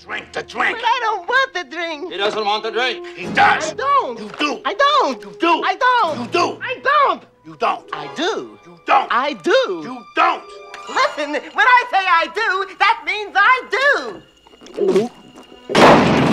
Drink the drink. But I don't want the drink. He doesn't want the drink. He does. I don't. You do. I don't. You do. I don't. You do. I don't. You don't. I do. You don't. I do. You don't. Listen, when I say I do, that means I do.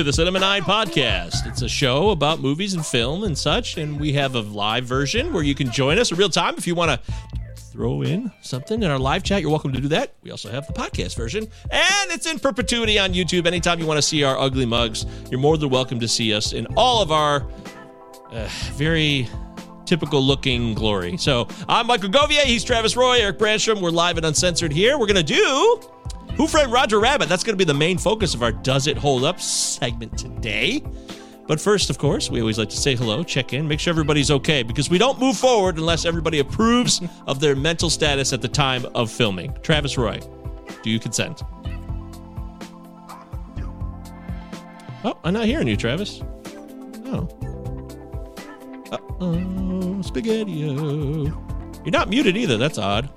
To the Cinema 9 podcast. It's a show about movies and film and such, and we have a live version where you can join us in real time if you want to throw in something in our live chat. You're welcome to do that. We also have the podcast version, and it's in perpetuity on YouTube. Anytime you want to see our ugly mugs, you're more than welcome to see us in all of our uh, very typical looking glory. So I'm Michael Govier. He's Travis Roy, Eric Branstrom. We're live and uncensored here. We're going to do Who Framed Roger Rabbit. That's going to be the main focus of our Does It Hold Up segment today. But first, of course, we always like to say hello, check in, make sure everybody's okay, because we don't move forward unless everybody approves of their mental status at the time of filming. Travis Roy, do you consent? Oh, I'm not hearing you, Travis. Oh. Uh-oh, spaghetti You're not muted either. That's odd.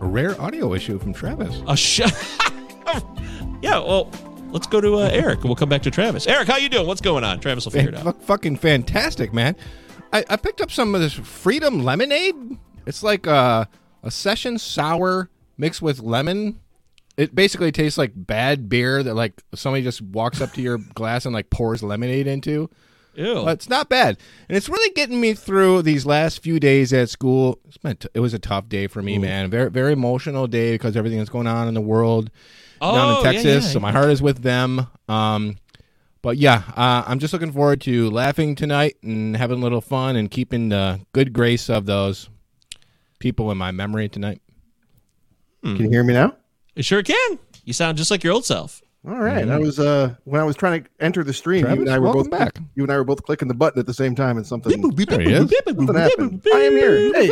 A rare audio issue from Travis. A sh- Yeah, well, let's go to uh, Eric and we'll come back to Travis. Eric, how you doing? What's going on? Travis will figure it out. fu- fucking fantastic, man. I, I picked up some of this Freedom Lemonade. It's like a, a session sour mixed with lemon. It basically tastes like bad beer that like somebody just walks up to your glass and like pours lemonade into. Ew. But it's not bad, and it's really getting me through these last few days at school. It's been t- it was a tough day for me, man. Very very emotional day because everything that's going on in the world down Oh, in yeah, Texas. yeah, so my heart is with them. Um, but yeah, uh, I'm just looking forward to laughing tonight and having a little fun and keeping the good grace of those people in my memory tonight. Can you hear me now? You sure can. You sound just like your old self. All right. I was uh when I was trying to enter the stream, you and I were both back. You and I were both clicking the button at the same time, and something, There he is. something happened. I am here. Hey,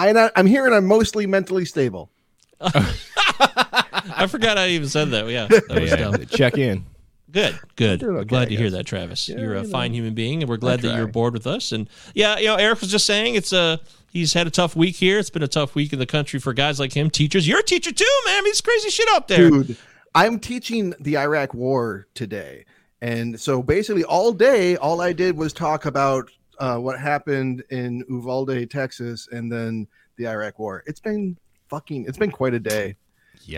I, I'm here, and I'm mostly mentally stable. I forgot I even said that. Yeah, that was Yeah, dumb. check in. Good, good. We're okay, glad to hear that, Travis. Yeah, you're a you know. fine human being, and we're glad that you're bored with us. And yeah, you know, Eric was just saying it's a he's had a tough week here. It's been a tough week in the country for guys like him, teachers. You're a teacher too, man. I mean, it's crazy shit out there. Dude, I'm teaching the Iraq War today, and so basically all day, all I did was talk about uh, what happened in Uvalde, Texas, and then the Iraq War. It's been fucking. It's been quite a day.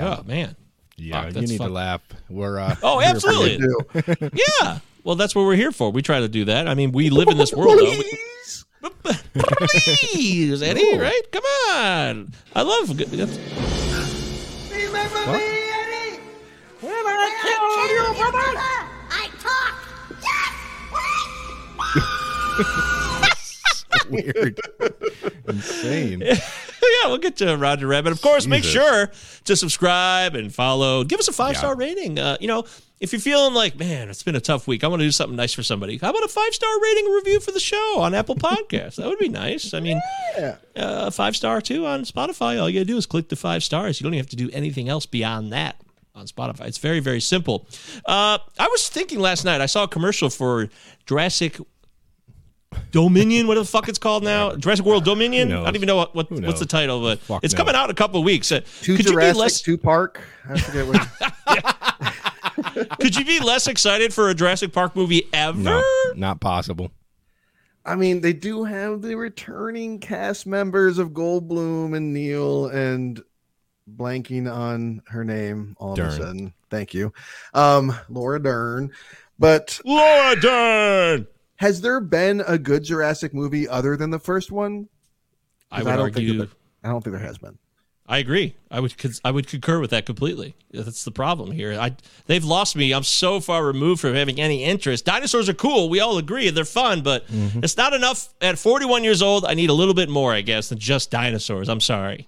Oh man. Yeah, Fuck, you need fun. to laugh. We're uh, Oh, absolutely. you. Too. Yeah. Well, that's what we're here for. We try to do that. I mean, we live in this world, though. Please. Please, Eddie, right? Come on. I love. good- Remember What? me, Eddie? I brother? I talk. Yes. Weird. Insane. yeah, we'll get to Roger Rabbit. Of course, make sure to subscribe and follow. Give us a five star rating. Uh, you know, if you're feeling like, man, it's been a tough week, I want to do something nice for somebody. How about a five star rating review for the show on Apple Podcasts? that would be nice. I mean, uh, five star too on Spotify. All you gotta do is click the five stars. You don't even have to do anything else beyond that on Spotify. It's very, very simple. Uh, I was thinking last night. I saw a commercial for Jurassic Dominion, whatever the fuck it's called now, Jurassic World Dominion. I don't even know what, what what's the title, but Fuck it's knows. coming out in a couple of weeks. Uh, Two could you be less? two Park. I forget what. Could you be less excited for a Jurassic Park movie ever? No, not possible. I mean, they do have the returning cast members of Goldblum and Neill and blanking on her name all of a sudden. Thank you. Um, Laura Dern. But Laura Dern. has there been a good Jurassic movie other than the first one? I would don't argue. think I don't think there has been. I agree. I would I would concur with that completely. That's the problem here. I they've lost me. I'm so far removed from having any interest. Dinosaurs are cool. We all agree they're fun, but it's not enough. At 41 years old, I need a little bit more, I guess, than just dinosaurs. I'm sorry.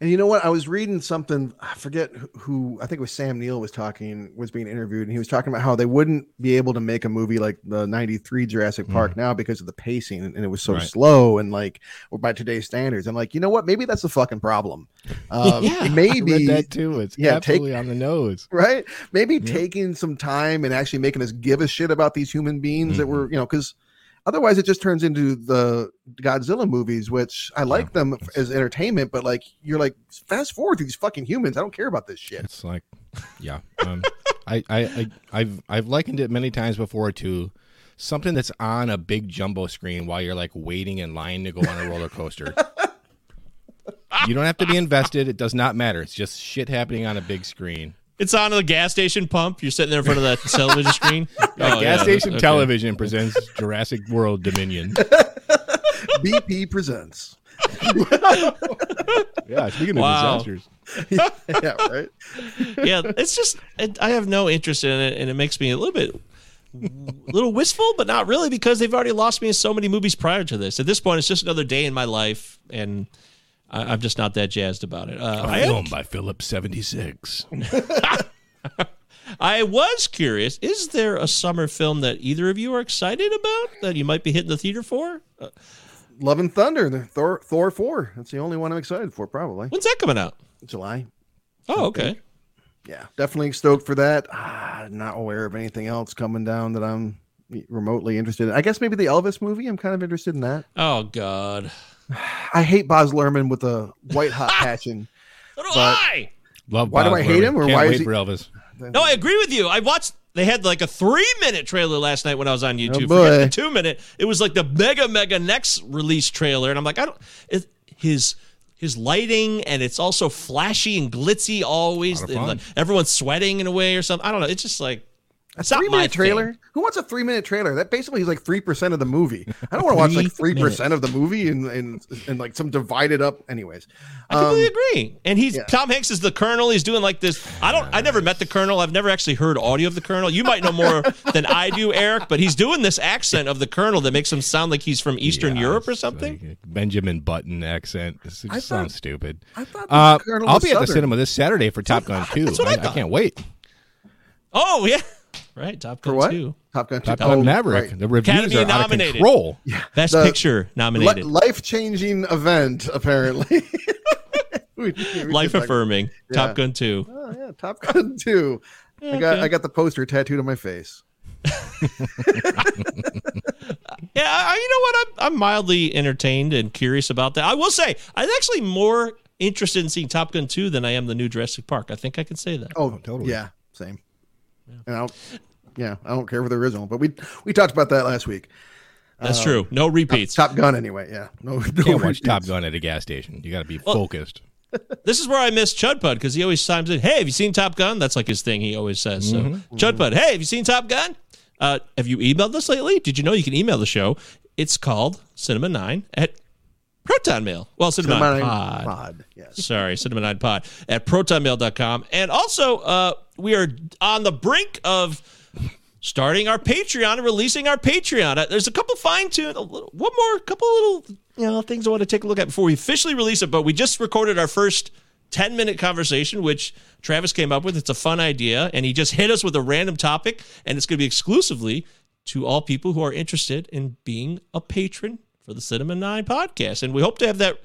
And you know what? I was reading something. I forget who-. I think it was Sam Neill was talking, was being interviewed, and he was talking about how they wouldn't be able to make a movie like the '93 Jurassic Park now because of the pacing, and it was so Right. slow and like or by today's standards. I'm like, you know what? Maybe that's the fucking problem. Um, Yeah, maybe that too. It's yeah, take- on the nose. right? Maybe taking some time and actually making us give a shit about these human beings that Mm-hmm. were, you know, because otherwise it just turns into the Godzilla movies, which I like them as entertainment, but like you're like fast forward these fucking humans. I don't care about this shit. It's like, yeah. Um, I, I, I, I've, I've likened it many times before to something that's on a big jumbo screen while you're like waiting in line to go on a roller coaster. you don't have to be invested. It does not matter. It's just shit happening on a big screen. It's on the gas station pump. You're sitting there in front of that television screen. Oh, Gas yeah, Station okay. Television presents Jurassic World Dominion. BP presents. Yeah, speaking of Wow. disasters. yeah, right. yeah, it's just it, I have no interest in it, and it makes me a little bit, a little wistful, but not really because they've already lost me in so many movies prior to this. At this point, it's just another day in my life, and I, I'm just not that jazzed about it. Uh, I, am- by Phillips 76. I was curious: is there a summer film that either of you are excited about that you might be hitting the theater for? Uh, Love and Thunder, the Thor, Thor 4. That's the only one I'm excited for, probably. when's that coming out? July. Oh, okay. Yeah, definitely stoked for that. Ah, not aware of anything else coming down that I'm remotely interested in. I guess maybe the Elvis movie. I'm kind of interested in that. Oh God, I hate Baz Luhrmann with a white hot passion. so do I. Love Why do I hate Luhrmann. him, or Can't why is he- for Elvis? No, I agree with you. I watched. They had like a three-minute trailer last night when I was on oh, YouTube. Oh, boy. Forget the two-minute. It was like the mega mega next release trailer, and I'm like, I don't. It, his his lighting and it's also flashy and glitzy always. Lot of and, like, everyone's sweating in a way or something. I don't know. It's just like it's not three minute trailer. thing. Who wants a three minute trailer? That basically is like three percent of the movie. I don't want to watch like three Three percent of the movie and, and and like some divided up. Anyways, I completely Um, agree. And he's yeah. Tom Hanks is the Colonel. He's doing like this. I don't. I never met the Colonel. I've never actually heard audio of the Colonel. You might know more than I do, Eric. But he's doing this accent of the Colonel that makes him sound like he's from Eastern Yeah, Europe or something. like Benjamin Button accent. This just I thought- sounds stupid. I thought Uh, Colonel I'll was be at the cinema this Saturday for Top Gun 2. what I I, I can't wait. Oh yeah, right. Top Gun For what? two, Top Gun. Top two. Gun Oh, Maverick. right. The reviews Academy are out of nominated. control. Best The- Picture nominated. Life changing event, apparently. We- we Life just like- affirming. Yeah. Top Gun two. Oh yeah, Top Gun two. I got Okay. I got the poster tattooed on my face. Yeah, I, you know what? I'm, I'm mildly entertained and curious about that. I will say I'm actually more interested in seeing Top Gun two than I am the new Jurassic Park. I think I can say that. Oh, oh totally. Yeah, same. And I don't, yeah, I don't care for the original, but we we talked about that last week. That's true. No repeats. Top Gun, anyway. Yeah, no, no Can't watch. Top Gun at a gas station. You got to be focused. This is where I miss Chudpud because he always chimes in, "Hey, have you seen Top Gun?" That's like his thing. He always says. So, Chudpud, hey, have you seen Top Gun? Uh, have you emailed us lately? Did you know you can email the show? It's called Cinema Nine at Proton Mail. Well, Cinema, Cinema Nine Nine Pod. Pod, yes. Sorry, Cinema Nine Pod at protonmail.com. And also, uh, we are on the brink of starting our Patreon and releasing our Patreon. Uh, There's a couple fine tuned, one more, couple little you know things I want to take a look at before we officially release it. But we just recorded our first 10 minute conversation, which Travis came up with. It's a fun idea, and he just hit us with a random topic, and it's going to be exclusively to all people who are interested in being a patron for the Cinema 9 podcast. And we hope to have that.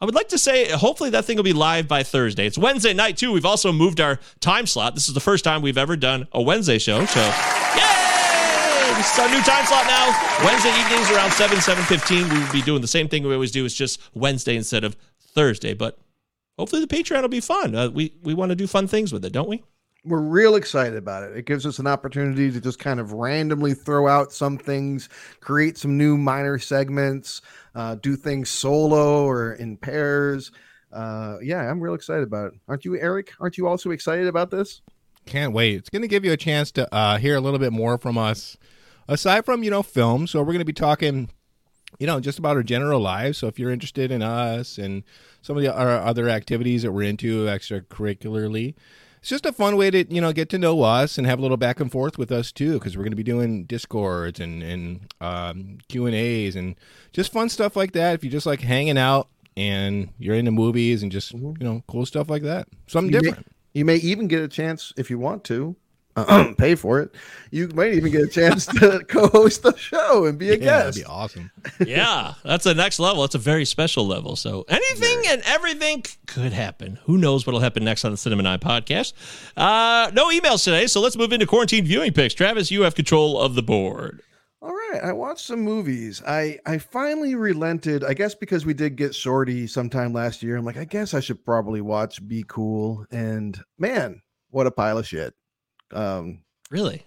I would like to say, hopefully, that thing will be live by Thursday. It's Wednesday night, too. We've also moved our time slot. This is the first time we've ever done a Wednesday show. So, yay! This is our new time slot now. Wednesday evenings around 7, 7.15. We will be doing the same thing we always do. It's just Wednesday instead of Thursday. But hopefully, the Patreon will be fun. Uh, we, we want to do fun things with it, don't we? We're real excited about it. It gives us an opportunity to just kind of randomly throw out some things, create some new minor segments, uh, do things solo or in pairs. Uh, yeah, I'm real excited about it. Aren't you, Eric? Aren't you also excited about this? Can't wait. It's going to give you a chance to uh, hear a little bit more from us, aside from you know film. So we're going to be talking, you know, just about our general lives. So if you're interested in us and some of the our other activities that we're into extracurricularly, it's just a fun way to you know get to know us and have a little back and forth with us too. Because we're going to be doing discords and and um, Q and A's and just fun stuff like that. If you just like hanging out and you're into movies and just you know cool stuff like that, something You may- different. You may even get a chance if you want to. pay for it. You might even get a chance to co-host the show and be a Yeah, that'd be awesome. yeah, that's the next level. It's a very special level. So anything and everything could happen. Who knows what'll happen next on the Cinema 9 podcast? Uh, no emails today, so let's move into quarantine viewing picks. Travis, you have control of the board. All right, I watched some movies. I I finally relented. I guess because we did get Shorty sometime last year. I'm like, I guess I should probably watch Be Cool. And man, what a pile of shit. Um, Really?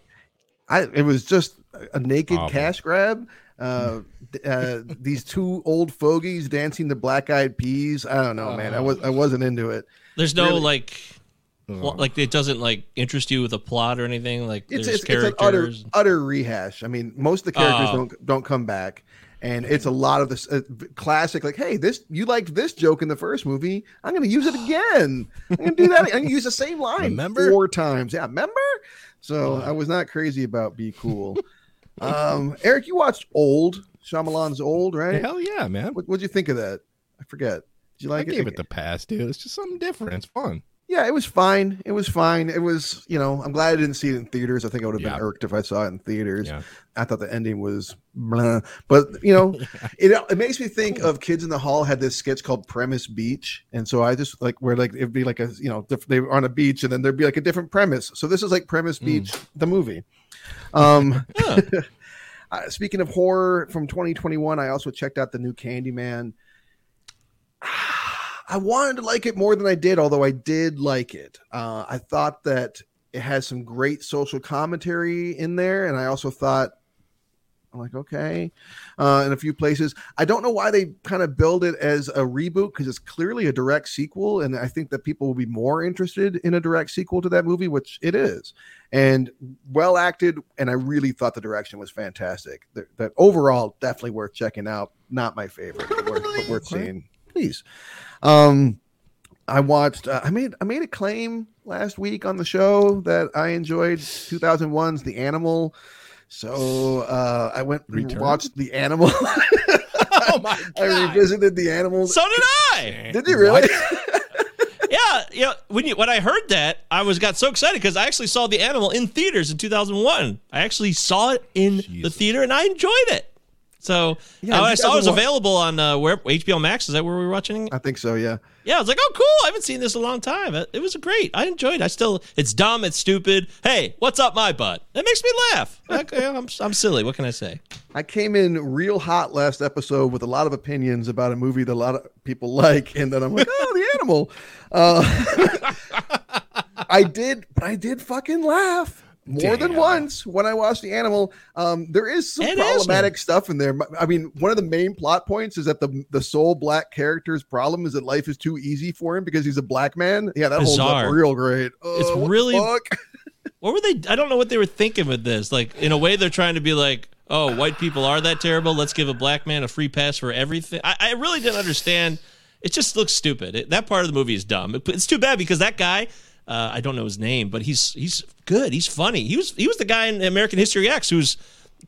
I it was just a naked Awful. cash grab. Uh, uh, these two old fogies dancing the Black Eyed Peas. I don't know, man. I was I wasn't into it. There's no Really? like, well, like it doesn't like interest you with a plot or anything. Like It's there's it's, it's an utter characters. utter rehash. I mean, most of the characters Oh. don't don't come back, and it's a lot of this uh, classic. Like, hey, this you liked this joke in the first movie. I'm going to use it again. I'm going to do that. I'm going to use the same line Remember? four times. Yeah, remember. So I was not crazy about Be Cool. um, Eric, you watched Old Shyamalan's Old, right? Hell yeah, man. What what'd you think of that? I forget. Did you like it? I it? gave it the pass, dude. It's just something different. It's fun. Yeah, it was fine. It was fine. It was, you know, I'm glad I didn't see it in theaters. I think I would have Yeah. been irked if I saw it in theaters. Yeah. I thought the ending was blah. But, you know, it, it makes me think of Kids in the Hall had this sketch called Premise Beach. And so I just like, where like, it'd be like a, you know, they were on a beach and then there'd be like a different premise. So this is like Premise Beach, the movie. Um, uh, speaking of horror from 2021, I also checked out the new Candyman. I wanted to like it more than I did, although I did like it. Uh, I thought that it has some great social commentary in there, and I also thought, I'm like, okay, uh, in a few places. I don't know why they kind of build it as a reboot because it's clearly a direct sequel, and I think that people will be more interested in a direct sequel to that movie, which it is, and well acted. And I really thought the direction was fantastic. That, overall, definitely worth checking out. Not my favorite, but worth, but worth seeing. Please. Um, I watched. Uh, I made. I made a claim last week on the show that I enjoyed 2001's The Animal. So uh, I went and Return? watched The Animal. Oh my I revisited The Animal. So did I. Did you really? yeah, yeah. When you when I heard that, I was got so excited because I actually saw the animal in theaters in 2001. I actually saw it in the theater and I enjoyed it. So Yeah, uh, I saw it was 2001 available on uh, where HBO Max. Is that where we were watching? I think so. Yeah. Yeah, I was like, oh, cool. I haven't seen this in a long time. It, it was great. I enjoyed it. I still, it's dumb. It's stupid. Hey, what's up my butt? That makes me laugh. Okay, I'm, I'm silly. What can I say? I came in real hot last episode with a lot of opinions about a movie that a lot of people like, and then I'm like, oh, the animal. Uh, I did, but I did fucking laugh more than once when I watched the animal. Um, there is some It is, problematic stuff in there. I mean, one of the main plot points is that the the sole black character's problem is that life is too easy for him because he's a black man. Yeah, that holds up real great. It's what really- fuck? What were they? I don't know what they were thinking with this. Like, in a way, they're trying to be like, oh, white people are that terrible. Let's give a black man a free pass for everything. I, I really didn't understand. It just looks stupid. It, that part of the movie is dumb. It- it's too bad because that guy, Uh, I don't know his name, but he's he's good. He's funny. He was he was the guy in American History X who's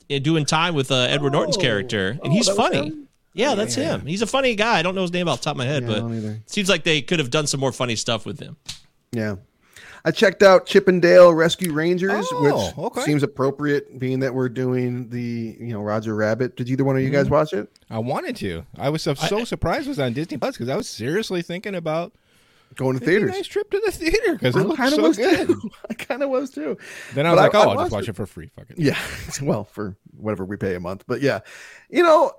uh, doing time with uh, Edward Norton's character, and he's Oh, that was funny. him? Yeah, that's him. He's a funny guy. I don't know his name off the top of my head, Yeah, but don't seems like they could have done some more funny stuff with him. Yeah. I checked out Chip 'n Dale Rescue Rangers, Oh, which okay. seems appropriate being that we're doing the, you know, Roger Rabbit. Did either one of you Mm-hmm. guys watch it? I wanted to. I was so, so surprised it was on Disney Plus because I was seriously thinking about Going to theaters. nice trip to the theater because I it kind of so was good. too. I kind of was too. Then I was But like, I- I oh, I'll just watch it. it for free. Fuck it. Yeah. well, for whatever we pay a month, but yeah, you know,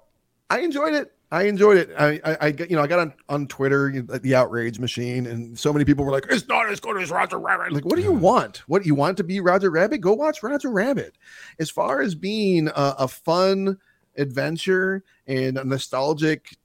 I enjoyed it. I enjoyed it. I, I, I got- you know, I got on, on Twitter, you know, the outrage machine, and so many people were like, "It's not as good as Roger Rabbit." Like, what do you want? What you want to be Roger Rabbit? Go watch Roger Rabbit. As far as being a, a fun adventure and a nostalgic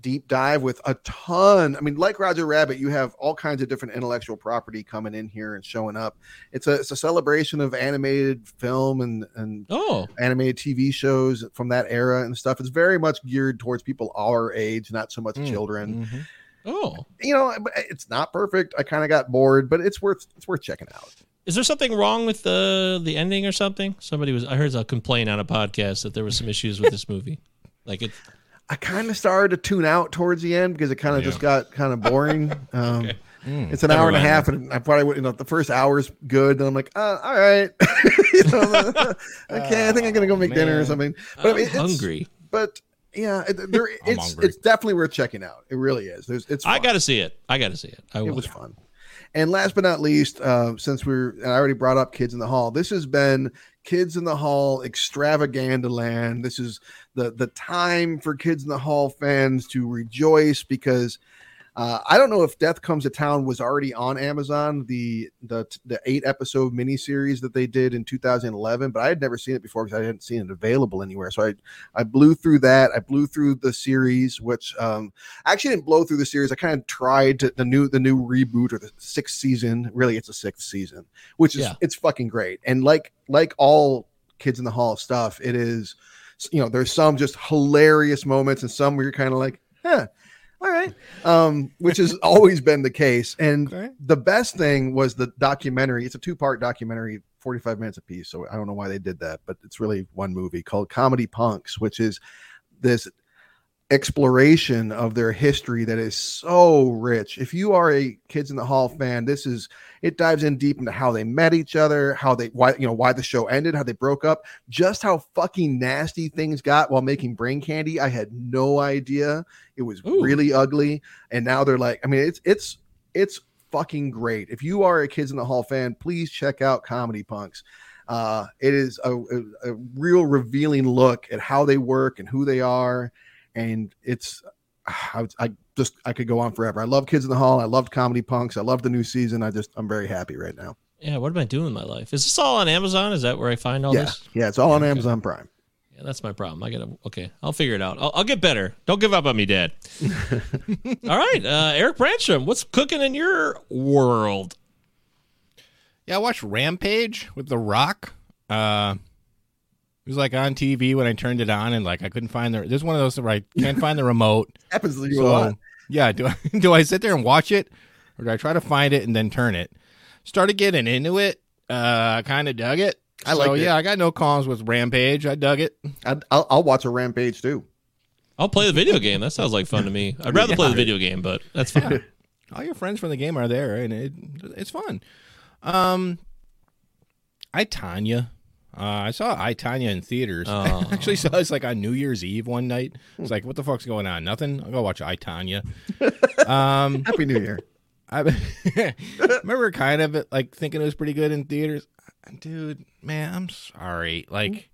deep dive with a ton. I mean, like Roger Rabbit, you have all kinds of different intellectual property coming in here and showing up. It's a it's a celebration of animated film and and Oh, animated TV shows from that era and stuff. It's very much geared towards people our age, not so much Mm, children. Mhm. oh. You know, it's not perfect. I kind of got bored, but it's worth it's worth checking out. Is there something wrong with the the ending or something? Somebody was I heard a complaint on a podcast that there was some issues with this movie. Like it I kind of started to tune out towards the end because it kind of just got kind of boring. Um, Mm. It's an hour and a half, and I probably would, you know, the first hour's good. Then I'm like, uh, all right, you know, okay, I think I'm gonna go make dinner or something. But I I'm mean, it's- hungry. But yeah, it, there, it's hungry. it's definitely worth checking out. It really is. There's it's. I got to see it. I got to see it. I it was fun. And last but not least, uh, since we're I already brought up Kids in the Hall, this has been Kids in the Hall extravaganza land. This is the the time for Kids in the Hall fans to rejoice because uh, I don't know if Death Comes to Town was already on Amazon, the the the eight episode miniseries that they did in 2011, but I had never seen it before because I hadn't seen it available anywhere. So I I blew through that. I blew through the series, which um, I actually didn't blow through the series. I kind of tried to, the new the new reboot or the sixth season. Really, it's a sixth season, which is Yeah. it's fucking great. And like like all Kids in the Hall stuff, it is you know there's some just hilarious moments and some where you're kind of like, huh, all right, um, which has always been the case. And Okay. the best thing was the documentary. It's a two part documentary, 45 minutes a piece. So I don't know why they did that, but it's really one movie called Comedy Punks, which is this exploration of their history that is so rich. If you are a Kids in the Hall fan, this is it dives in deep into how they met each other, how they why you know why the show ended, how they broke up, just how fucking nasty things got while making brain candy. I had no idea. It was Ooh. really ugly and now they're like I mean it's it's it's fucking great. If you are a Kids in the Hall fan, please check out Comedy Punks. Uh, it is a, a, a real revealing look at how they work and who they are, and it's I, I just I could go on forever. I love Kids in the Hall. I loved Comedy Punks. I love the new season. I just I'm very happy right now. Yeah, what am I doing with my life? Is this all on Amazon? Is that where I find all yeah, this? yeah, it's all on Okay. Amazon Prime. Yeah, that's my problem. I gotta. Okay, I'll figure it out. I'll, I'll get better. Don't give up on me, Dad. all right, uh, Eric Branstrom, what's cooking in your world? Yeah, I watched Rampage with The Rock. Uh, it was like on TV when I turned it on, and like I couldn't find the. This is one of those where I can't find the remote. Happens to you a lot. Yeah, do I do I sit there and watch it, or do I try to find it and then turn it? Started getting into it. Uh, kind of dug it. I so, liked it. yeah, I got no qualms with Rampage. I dug it. I'd, I'll, I'll watch a Rampage too. I'll play the video game. That sounds like fun to me. I'd rather play the video game, but that's fine. all your friends from the game are there, and it it's fun. Um, I Tonya. Uh, I saw I Tonya in theaters. Oh. I actually saw this like on New Year's Eve one night. It's like, what the fuck's going on? Nothing. I'll go watch I Tonya. Um, Happy New Year. I remember kind of like thinking it was pretty good in theaters. Dude, man, I'm sorry. Like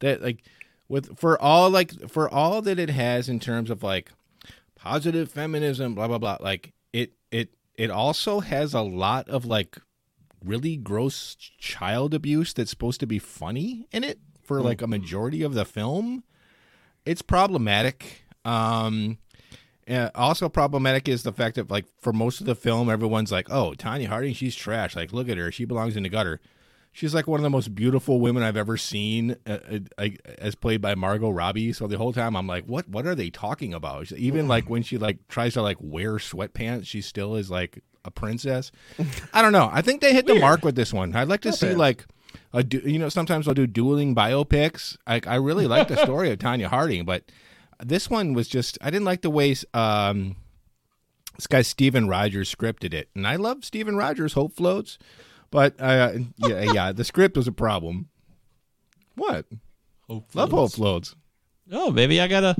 that, like with for all like for all that it has in terms of like positive feminism, blah blah blah. Like it, it, it also has a lot of like really gross child abuse that's supposed to be funny in it for like a majority of the film. It's problematic. Um, also problematic is the fact that like for most of the film, everyone's like, "Oh, Tonya Harding, she's trash. Like, look at her; she belongs in the gutter." She's like one of the most beautiful women I've ever seen, uh, uh, as played by Margot Robbie. So the whole time I'm like, "What? What are they talking about?" Even like when she like tries to like wear sweatpants, she still is like a princess. I don't know. I think they hit the mark with this one. I'd like to see like a du- you know sometimes I'll do dueling biopics. I I really like the story of Tonya Harding, but this one was just I didn't like the way um this guy Steven Rogers scripted it, and I love Steven Rogers. Hope floats, but uh, yeah, yeah, the script was a problem. What? Hope Love floats. hope floats. Oh, maybe I gotta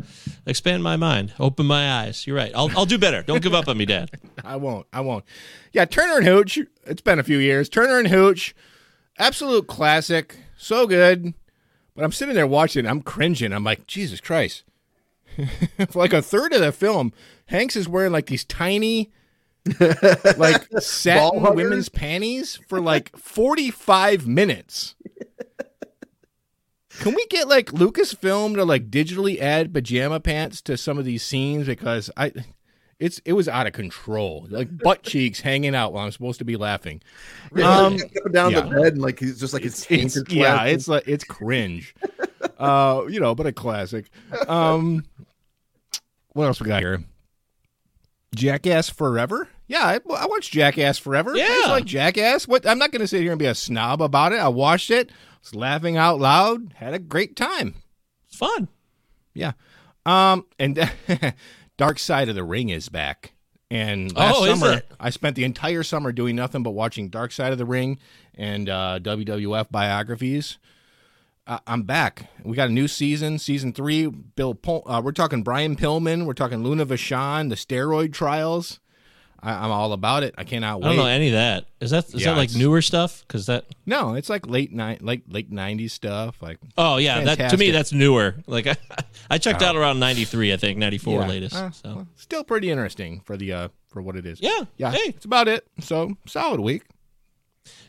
expand my mind, open my eyes. You're right. I'll I'll do better. Don't give up on me, Dad. I won't. I won't. Yeah, Turner and Hooch. It's been a few years. Turner and Hooch, absolute classic. So good. But I'm sitting there watching. I'm cringing. I'm like, Jesus Christ. For like a third of the film, Hanks is wearing like these tiny, like satin women's panties for like 45 minutes. Can we get like Lucasfilm to like digitally add pajama pants to some of these scenes because I it's it was out of control. Like butt cheeks hanging out while I'm supposed to be laughing. Um Up down yeah. the bed and like he's just like his it's, tainted yeah, it's like it's cringe. uh, you know, but a classic. Um what else we got here? Jackass Forever? Yeah, I, I watched Jackass Forever. I Yeah. like Jackass. What? I'm not going to sit here and be a snob about it. I watched it, was laughing out loud, had a great time. It's fun. Yeah. Um, and Dark Side of the Ring is back. And last Oh, summer? I spent the entire summer doing nothing but watching Dark Side of the Ring and uh, WWF biographies. Uh, I'm back. We got a new season, season three. Bill, Pol- uh, we're talking Brian Pillman. We're talking Luna Vachon, the steroid trials. I, I'm all about it. I cannot wait. I don't know any of that. Is that is Yeah, that like newer stuff? Because that. no, it's like late night, like late '90s stuff. Like Oh yeah, that to me that's newer. Like I, I checked out around '93, I think '94 Yeah. latest. Uh, so well, still pretty interesting for the uh for what it is. yeah, Yeah, Hey, it's about it. So solid week.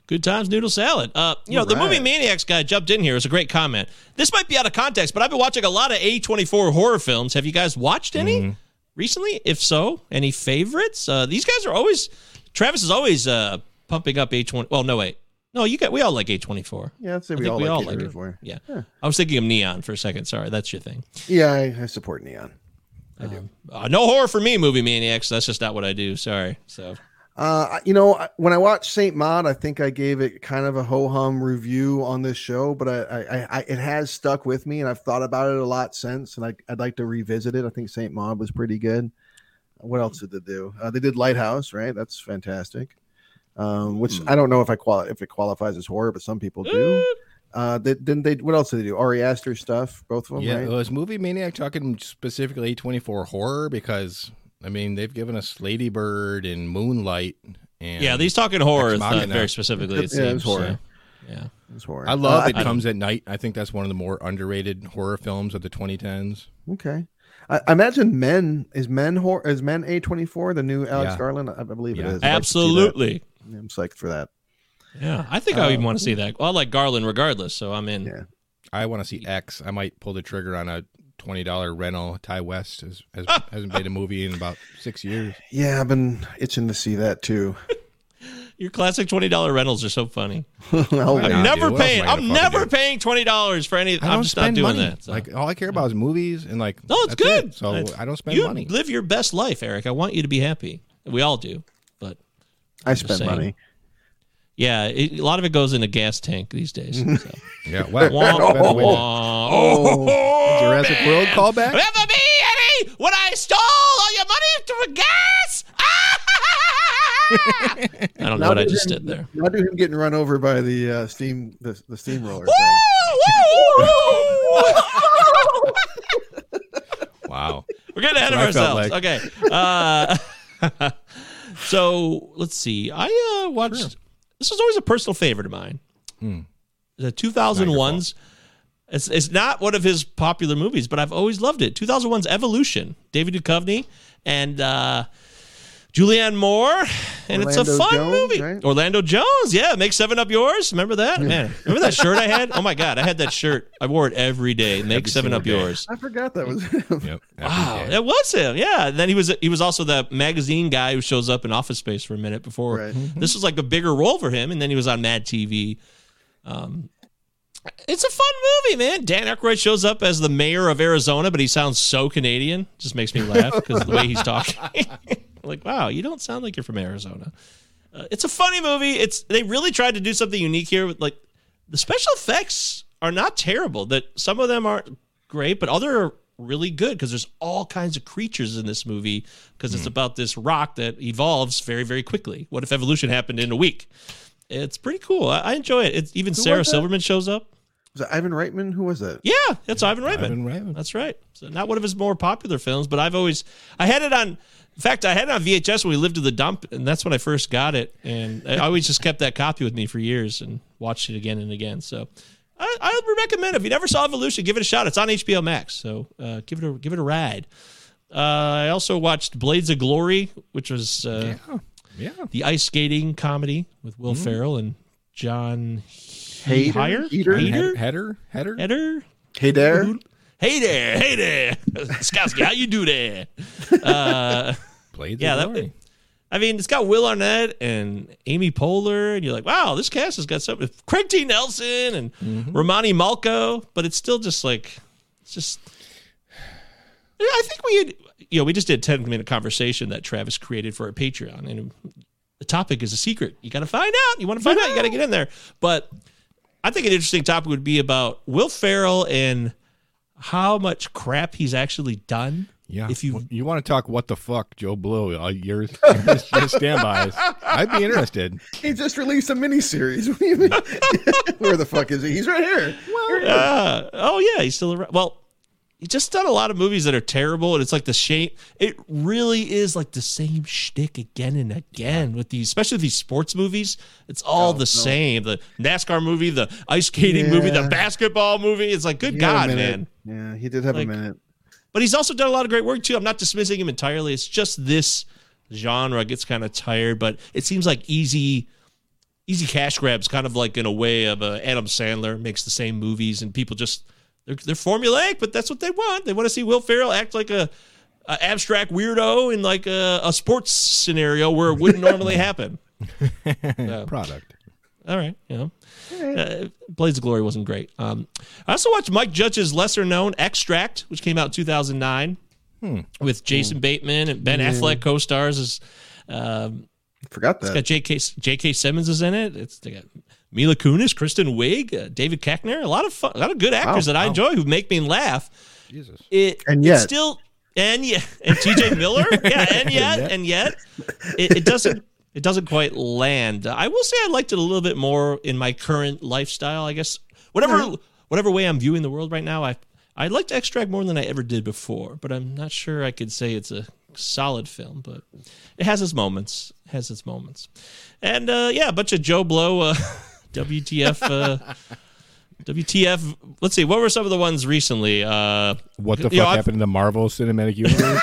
Good times noodle salad. Uh, you know, the movie. Maniacs guy jumped in here. It was a great comment. This might be out of context, but I've been watching a lot of A24 horror films. Have you guys watched any Mm-hmm. Recently? If so, any favorites? Uh, these guys are always. Travis is always uh, pumping up A20. Well, no wait, no, you got. We all like A24. yeah, I'd say I we all we like all like it. before. Yeah. I was thinking of Neon for a second. Sorry, that's your thing. Yeah, I, I support Neon. I um, do. Uh, no horror for me, movie maniacs. That's just not what I do. Sorry. So Uh, you know, when I watched Saint Maud, I think I gave it kind of a ho hum review on this show, but I, I, I, it has stuck with me, and I've thought about it a lot since, and I, I'd like to revisit it. I think Saint Maud was pretty good. What else did they do? Uh, they did Lighthouse, right? That's fantastic. Um, which I don't know if I quali- if it qualifies as horror, but some people do. Uh, they, didn't they? What else did they do? Ari Aster stuff, both of them, Yeah, right? was Movie Maniac talking specifically A24 horror because I mean they've given us Lady Bird and Moonlight and yeah, these talking horror is not very specifically. It Yeah, it seems, horror. so, yeah. It's horror. I love Uh, It Comes at Night. I think that's one of the more underrated horror films of the 2010s. Okay. I, I imagine Men is Men horror is Men A twenty four the new Alex Yeah. Garland. I, I believe Yeah. it is. I'd like to see that. Absolutely. I'm psyched for that. Yeah, I think I even want to see that. Well, I like Garland regardless, so I'm in. Yeah. I want to see X. I might pull the trigger on a twenty dollar rental. Ti West has, has hasn't made a movie in about six years. Yeah, I've been itching to see that too. Your classic twenty dollar rentals are so funny. I'll I wait. know. never dude, what else paying. am I I'm never do? paying twenty dollars for any. I don't I'm just not spend doing money. that. so. Like all I care about is movies and like. no, it's good. it. So It's- I don't spend you money. Live your best life, Eric. I want you to be happy. We all do, but I spend saying. money. Yeah, it, a lot of it goes in a gas tank these days. So. Yeah. Well, Wah, better way to- wah. Oh, Jurassic man. World callback? Remember me, Eddie, when I stole all your money for gas? I don't know what I just him- did there. Now do him getting run over by the uh, steam the, the steamroller Woo, woo, woo. Wow. We're getting ahead of That's what I ourselves. Okay. Uh, so let's see. I uh, watched. This was always a personal favorite of mine. Hmm. The 2001's. It's, it's not one of his popular movies, but I've always loved it. 2001's Evolution, David Duchovny and uh, Julianne Moore, and it's a fun Jones, movie. right? Orlando Jones, yeah, make seven up yours. Remember that, man? Remember that shirt I had? Oh my god, I had that shirt. I wore it every day. Make Every seven up day. yours. I forgot that was him. Yep. Wow, Every day. it was him. Yeah. And then he was he was also the magazine guy who shows up in Office Space for a minute before. Right. This was like a bigger role for him, and then he was on Mad TV. Um, it's a fun movie, man. Dan Aykroyd shows up as the mayor of Arizona, but he sounds so Canadian. Just makes me laugh because the way he's talking. Like, wow, you don't sound like you're from Arizona. Uh, it's a funny movie. It's they really tried to do something unique here. With like the special effects are not terrible. That some of them aren't great, but other are really good because there's all kinds of creatures in this movie because it's about this rock that evolves very very quickly. What if evolution happened in a week? It's pretty cool. I, I enjoy it. It's even Sarah was that? Silverman shows up. Was it Ivan Reitman? Who was that? Yeah, that's Ivan Reitman. Ivan Reitman. That's right. So not one of his more popular films, but I've always I had it on. In fact, I had it on VHS when we lived in the dump, and that's when I first got it. And I always just kept that copy with me for years and watched it again and again. So I, I would recommend it. if you never saw Evolution, give it a shot. It's on HBO Max, so uh, give it a give it a ride. Uh, I also watched Blades of Glory, which was uh, Yeah. The ice skating comedy with Will Ferrell and John Hader? Heyer? Heater? Hader? Header? Header? Header? Hey there. Hey there, hey there, Skowski, how you do there? Uh, Blades yeah, of that. Glory. I mean, it's got Will Arnett and Amy Poehler, and you're like, wow, this cast has got something. Craig T. Nelson and Mm-hmm. Romany Malco, but it's still just like, it's just. Yeah, I think we had, you know, we just did a 10 minute conversation that Travis created for our Patreon, and the topic is a secret. You got to find out. You want to find out, you got to get in there. But I think an interesting topic would be about Will Ferrell and how much crap he's actually done. Yeah. If you you want to talk what the fuck, Joe Blow, uh, your, your standbys, I'd be interested. He just released a miniseries. What do you mean? Where the fuck is he? He's right here. Uh, oh yeah, he's still around. Well, he's just done a lot of movies that are terrible, and it's like the shame. It really is like the same shtick again and again with these, especially these sports movies. It's all the same. The NASCAR movie, the ice skating movie, the basketball movie. It's like, good He God, man. Yeah, he did have Like- a minute. But he's also done a lot of great work too. I'm not dismissing him entirely. It's just this genre gets kind of tired, but it seems like easy, easy cash grabs, kind of like in a way of uh, Adam Sandler makes the same movies, and people just they're they're formulaic, but that's what they want. They want to see Will Ferrell act like a, a abstract weirdo in like a, a sports scenario where it wouldn't normally happen. Product. All right, you know. Uh, Blades of Glory wasn't great. Um, I also watched Mike Judge's lesser known Extract, which came out in 2009 with Jason Bateman and Ben Affleck co stars. As um, Forgot It's that. got J.K. J.K. Simmons is in it. It's they got Mila Kunis, Kristen Wiig, uh, David Koechner, a lot of fun, a lot of good actors that I enjoy who make me laugh. Jesus. It And it's yet. still and yeah, and T.J. Miller, yeah, and yet, and yet, it, it doesn't. It doesn't quite land. I will say I liked it a little bit more in my current lifestyle. I guess whatever whatever way I'm viewing the world right now, I I like to extract more than I ever did before. But I'm not sure I could say it's a solid film. But it has its moments. It has its moments. And uh, yeah, a bunch of Joe Blow, uh, WTF, uh, WTF. Let's see, what were some of the ones recently? Uh, What the You fuck know, I've- happened in the Marvel Cinematic Universe?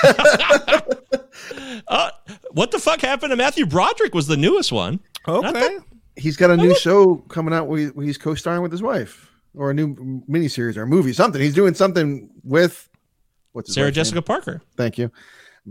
uh, what the fuck happened to Matthew Broderick was the newest one. Okay. that- He's got a new show coming out where he- where he's co-starring with his wife, or a new miniseries or a movie, something. He's doing something with what's his Sarah wife's name? Jessica Parker. Thank you.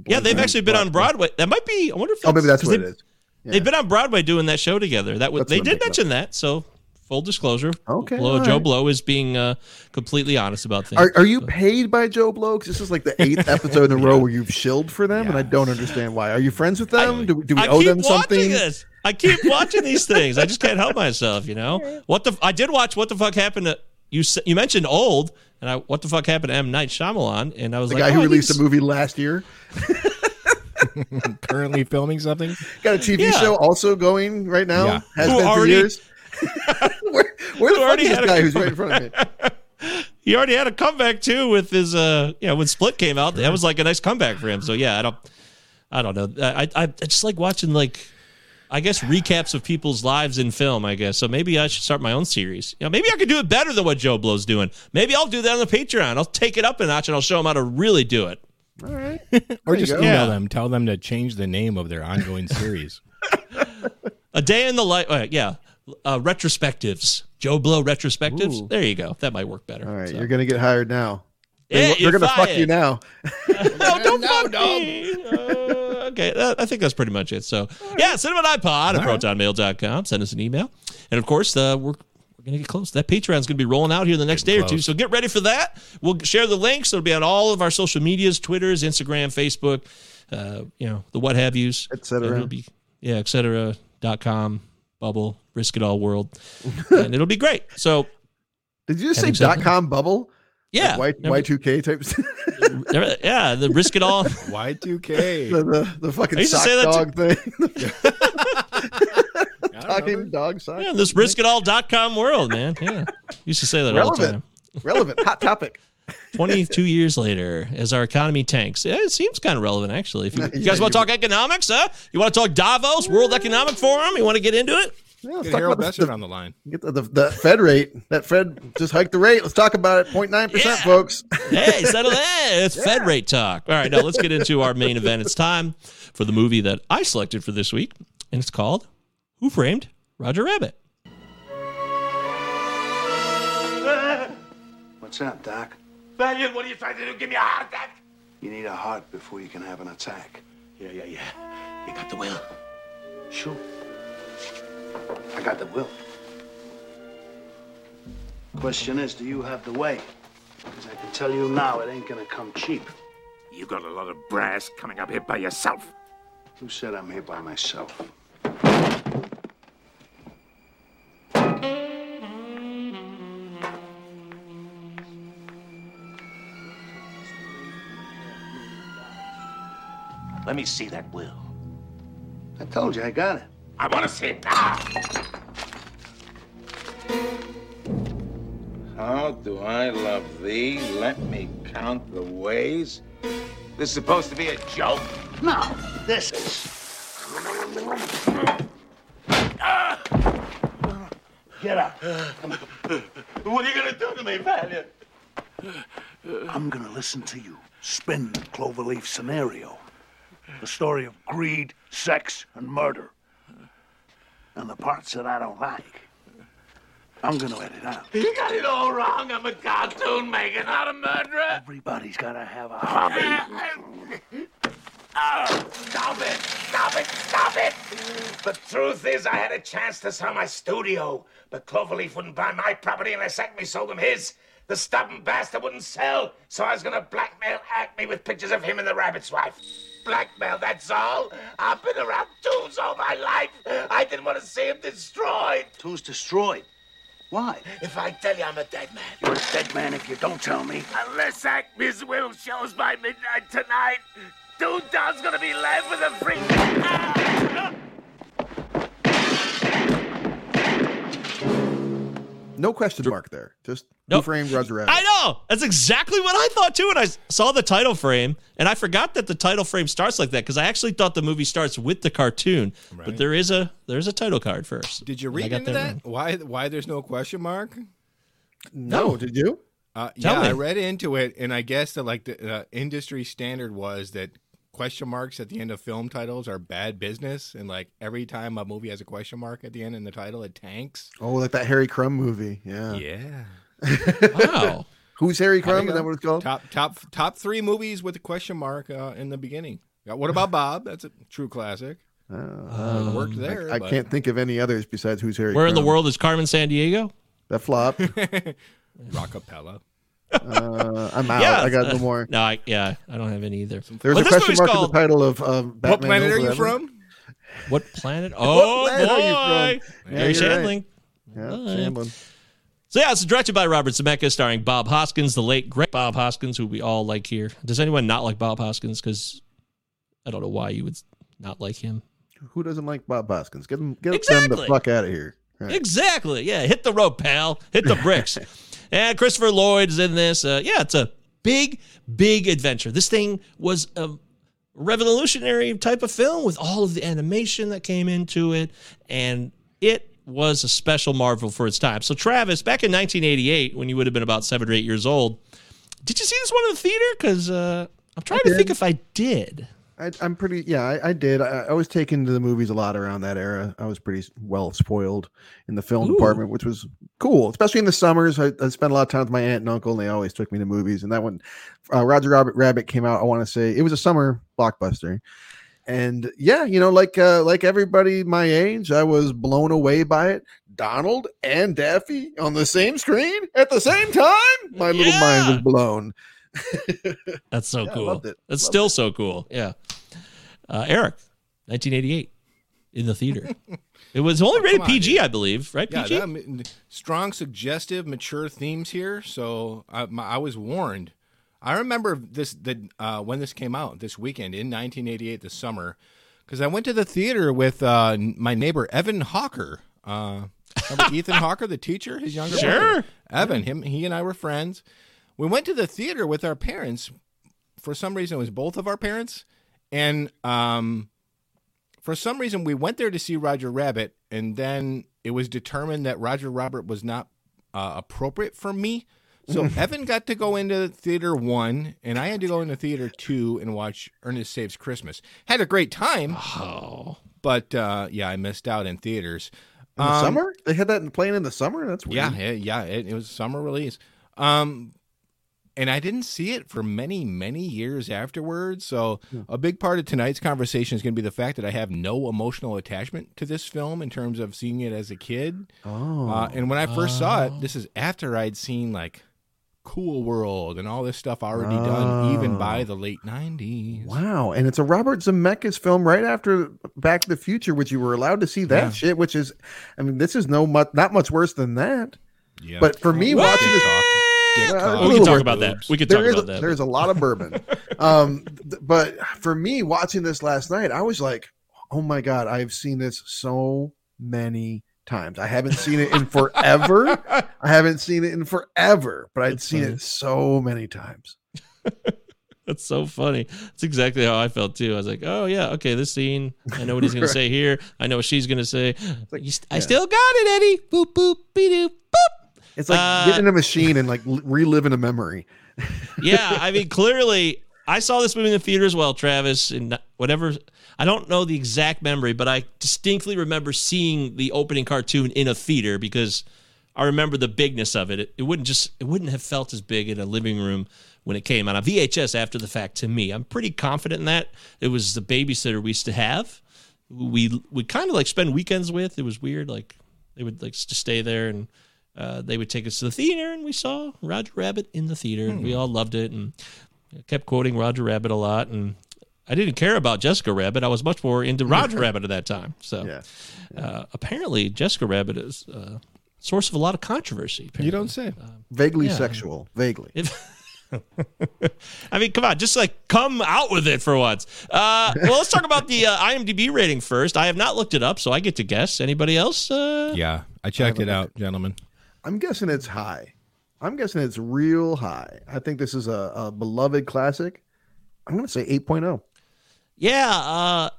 Yeah, they've Boyfriend, actually been on Broadway. Broadway. That might be. I wonder if. Oh, maybe that's what they- it is. They've been on Broadway doing that show together. That was, they did mention that. So full disclosure. Okay, Blow, Joe right. Blow is being uh, completely honest about things. Are, are you paid by Joe Blow? 'Cause this is like the eighth episode in a row where you've shilled for them, and I don't understand why. Are you friends with them? do, do we I owe keep them watching something? this. I keep watching these things. I just can't help myself. You know what the? I did watch what the fuck happened to you. You mentioned old, and I what the fuck happened to M Night Shyamalan, and I was like, The like, guy oh, who I released a movie last year Currently filming something. got a TV Yeah. show also going right now. Yeah. Has Who been already- for years. where where the fuck is this guy who's right in front of me? he already had a comeback too with his uh you know when split came out that was like a nice comeback for him so yeah i don't i don't know i i, I just like watching like i guess recaps of people's lives in film i guess so maybe i should start my own series you know maybe i could do it better than what joe blow's doing maybe i'll do that on the patreon i'll take it up a notch and i'll show them how to really do it All right. Or just email Yeah. them, tell them to change the name of their ongoing series. a day in the life uh, yeah uh, retrospectives joe blow retrospectives Ooh. there you go that might work better All right, So. you're gonna get hired now. Yeah, They're, gonna fuck you now. No, don't fuck me. Uh, okay, that, I think that's pretty much it. So, yeah, send them an iPod at protonmail.com. Send us an email. And of course, uh, we're, we're going to get close. That Patreon's going to be rolling out here the next day or two. So get ready for that. We'll share the links. It'll be on all of our social medias Twitters, Instagram, Facebook. uh, you know, the what have yous. etc. It'll be, yeah, et cetera, dot com, bubble, risk it all world. and it'll be great. So, Did you just say dot com bubble? yeah. Like Y two K types. yeah, the risk it all. Y2K. the, the the fucking I used to sock say that dog thing. I don't Talking know. dog sock. Yeah, this riskitall.com world, man. Yeah. Used to say that all the time. Relevant. Relevant. Hot topic. 22 years later, as our economy tanks, yeah, it seems kind of relevant, actually. If you, you guys want to you- talk economics, huh? You want to talk Davos, World Economic Forum? You want to get into it? Yeah, let's Get talk Harold about Besser the, on the line. get the, the, the Fed rate. That Fed just hiked the rate. Let's talk about it. 0.9 percent, Yeah. folks. Hey, settle in. It's Fed rate talk. All right, now let's get into our main event. It's time for the movie that I selected for this week, and it's called Who Framed Roger Rabbit? What's up, Doc? Valiant, what are you trying to do? Give me a heart attack? You need a heart before you can have an attack. Yeah, yeah, yeah. You got the will. Sure. I got the will. Question is, do you have the way? Because I can tell you now, it ain't gonna come cheap. You got a lot of brass coming up here by yourself. Who said I'm here by myself? Let me see that will. I told you, I got it. I want to see it now. How do I love thee? Let me count the ways. This is supposed to be a joke? No, this is. Get up. What are you gonna do to me, Valiant? I'm gonna listen to you spin the cloverleaf scenario. The story of greed, sex, and murder. And the parts that I don't like, I'm gonna edit out. You got it all wrong. I'm a cartoon maker, not a murderer. Everybody's gotta have a ah. hobby. Oh, stop it! Stop it! Stop it! The truth is, I had a chance to sell my studio, but Cloverleaf wouldn't buy my property unless Acme sold him his. The stubborn bastard wouldn't sell, so I was gonna blackmail Acme with pictures of him and the rabbit's wife. Blackmail, that's all. I've been around dudes all my life. I didn't want to see him destroyed. Who's destroyed? Why? If I tell you I'm a dead man. You're a dead man if you don't tell me. Unless Acme's will shows by midnight tonight, Dude Don's gonna be left with a freak. No question mark there. Just who Nope. framed Roger Rabbit? I know. That's exactly what I thought too. And I saw the title frame, and I forgot that the title frame starts like that because I actually thought the movie starts with the cartoon. But there is a there's a title card first. Did you read into that that? wrong. Why? Why there's no question mark? no, did you? Uh, yeah, me. I read into it, and I guess that like the uh, industry standard was that question marks at the end of film titles are bad business, and like every time a movie has a question mark at the end in the title, it tanks. Oh, like that Harry Crumb movie. Yeah. Yeah. Wow. Who's Harry There Crumb? you Is that what it's called? Top top top three movies with a question mark uh, in the beginning. Yeah, what about Bob? That's a true classic. Uh, worked there. I but- can't think of any others besides Who's Harry Where in the world is Carmen Sandiego? That flop. Rockapella. Uh, I'm out. Yeah, I got uh, no more. No, I, yeah, I don't have any either. There's Well, a question mark called- at the title of um, Batman what planet Knows are you from? What planet? Oh planet are you boy, from? Yeah, Garry you're right. Shandling. Yeah, Alright. Shambling. So yeah, it's directed by Robert Zemeckis, starring Bob Hoskins, the late great Bob Hoskins, who we all like here. Does anyone not like Bob Hoskins? Because I don't know why you would not like him. Who doesn't like Bob Hoskins? Get them, get them the fuck out of here. Right. Exactly. Yeah, hit the rope, pal. Hit the bricks. and Christopher Lloyd is in this. Uh, yeah, it's a big, big adventure. This thing was a revolutionary type of film with all of the animation that came into it, and it was a special marvel for its time. So, Travis, back in 1988, when you would have been about seven or eight years old, did you see this one in the theater? Because uh, I'm trying to think if I did. I, I'm pretty. Yeah, I, I did. I, I was taken to the movies a lot around that era. I was pretty well spoiled in the film Ooh. department, which was cool, especially in the summers. I, I spent a lot of time with my aunt and uncle, and they always took me to movies. And that one, uh, Roger Rabbit, Rabbit came out. I want to say it was a summer blockbuster. And yeah, you know, like uh, like everybody my age, I was blown away by it. Donald and Daffy on the same screen at the same time. My little mind was blown. That's so Yeah, cool. it. That's Loved still so cool. Yeah. Uh, Eric, 1988, in the theater. it was only rated Oh, come on, PG, I believe, right? Yeah, PG. that- strong, suggestive, mature themes here. So I, my, I was warned. I remember this the uh, when this came out this weekend in 1988, the summer, because I went to the theater with uh, my neighbor Evan Hawker. Uh, remember Ethan Hawker, the teacher, his younger Sure. brother? Evan, him, he and I were friends. We went to the theater with our parents. For some reason, it was both of our parents, and um, for some reason we went there to see Roger Rabbit, and then it was determined that Roger Rabbit was not uh, appropriate for me. So Evan got to go into theater one, and I had to go into theater two and watch Ernest Saves Christmas. Had a great time, oh, but uh, yeah, I missed out in theaters. In the Um, summer? They had that playing in the summer? That's weird. Yeah, yeah, yeah. It, it was a summer release. Um, and I didn't see it for many, many years afterwards. So a big part of tonight's conversation is going to be the fact that I have no emotional attachment to this film in terms of seeing it as a kid. Oh. Uh, and when I first saw it, this is after I'd seen like Cool World and all this stuff already done, even by the late '90s. Wow, and it's a Robert Zemeckis film right after Back to the Future, which you were allowed to see that Yeah. shit. Which is, I mean, this is no much, not much worse than that. Yeah. But for me, What? watching this, talk. Dick Well, talk. we can talk about that. We can talk about a, that. there's a lot of bourbon. um, th- but for me, watching this last night, I was like, oh my god, I've seen this so many times. I haven't seen it in forever. I haven't seen it in forever, but I'd That's seen funny. it so many times. That's so funny. That's exactly how I felt too. I was like, "Oh yeah, okay, this scene. I know what he's going to say here. I know what she's going to say. You st- I yeah. still got it, Eddie. Boop boop be doop boop." It's like Uh, getting in a machine and like reliving a memory. Yeah, I mean, clearly, I saw this movie in the theater as well, Travis, and whatever. I don't know the exact memory, but I distinctly remember seeing the opening cartoon in a theater because I remember the bigness of it. It, it wouldn't just it wouldn't have felt as big in a living room when it came out on a VHS after the fact. To me, I'm pretty confident in that. It was the babysitter we used to have. We would kind of like spend weekends with. It was weird. Like they would like just stay there and. Uh, they would take us to the theater, and we saw Roger Rabbit in the theater, and we all loved it, and kept quoting Roger Rabbit a lot. And I didn't care about Jessica Rabbit; I was much more into Roger Rabbit at that time. So, Yeah. uh, apparently, Jessica Rabbit is a source of a lot of controversy. You don't say. Vaguely Yeah. sexual. Vaguely. If- I mean, come on, just like come out with it for once. Uh, well, let's talk about the uh, IMDb rating first. I have not looked it up, so I get to guess. Anybody else? Uh, Yeah, I checked it out, gentlemen. I'm guessing it's high. I'm guessing it's real high. I think this is a, a beloved classic. I'm going to say oh. 8.0. Yeah. Uh,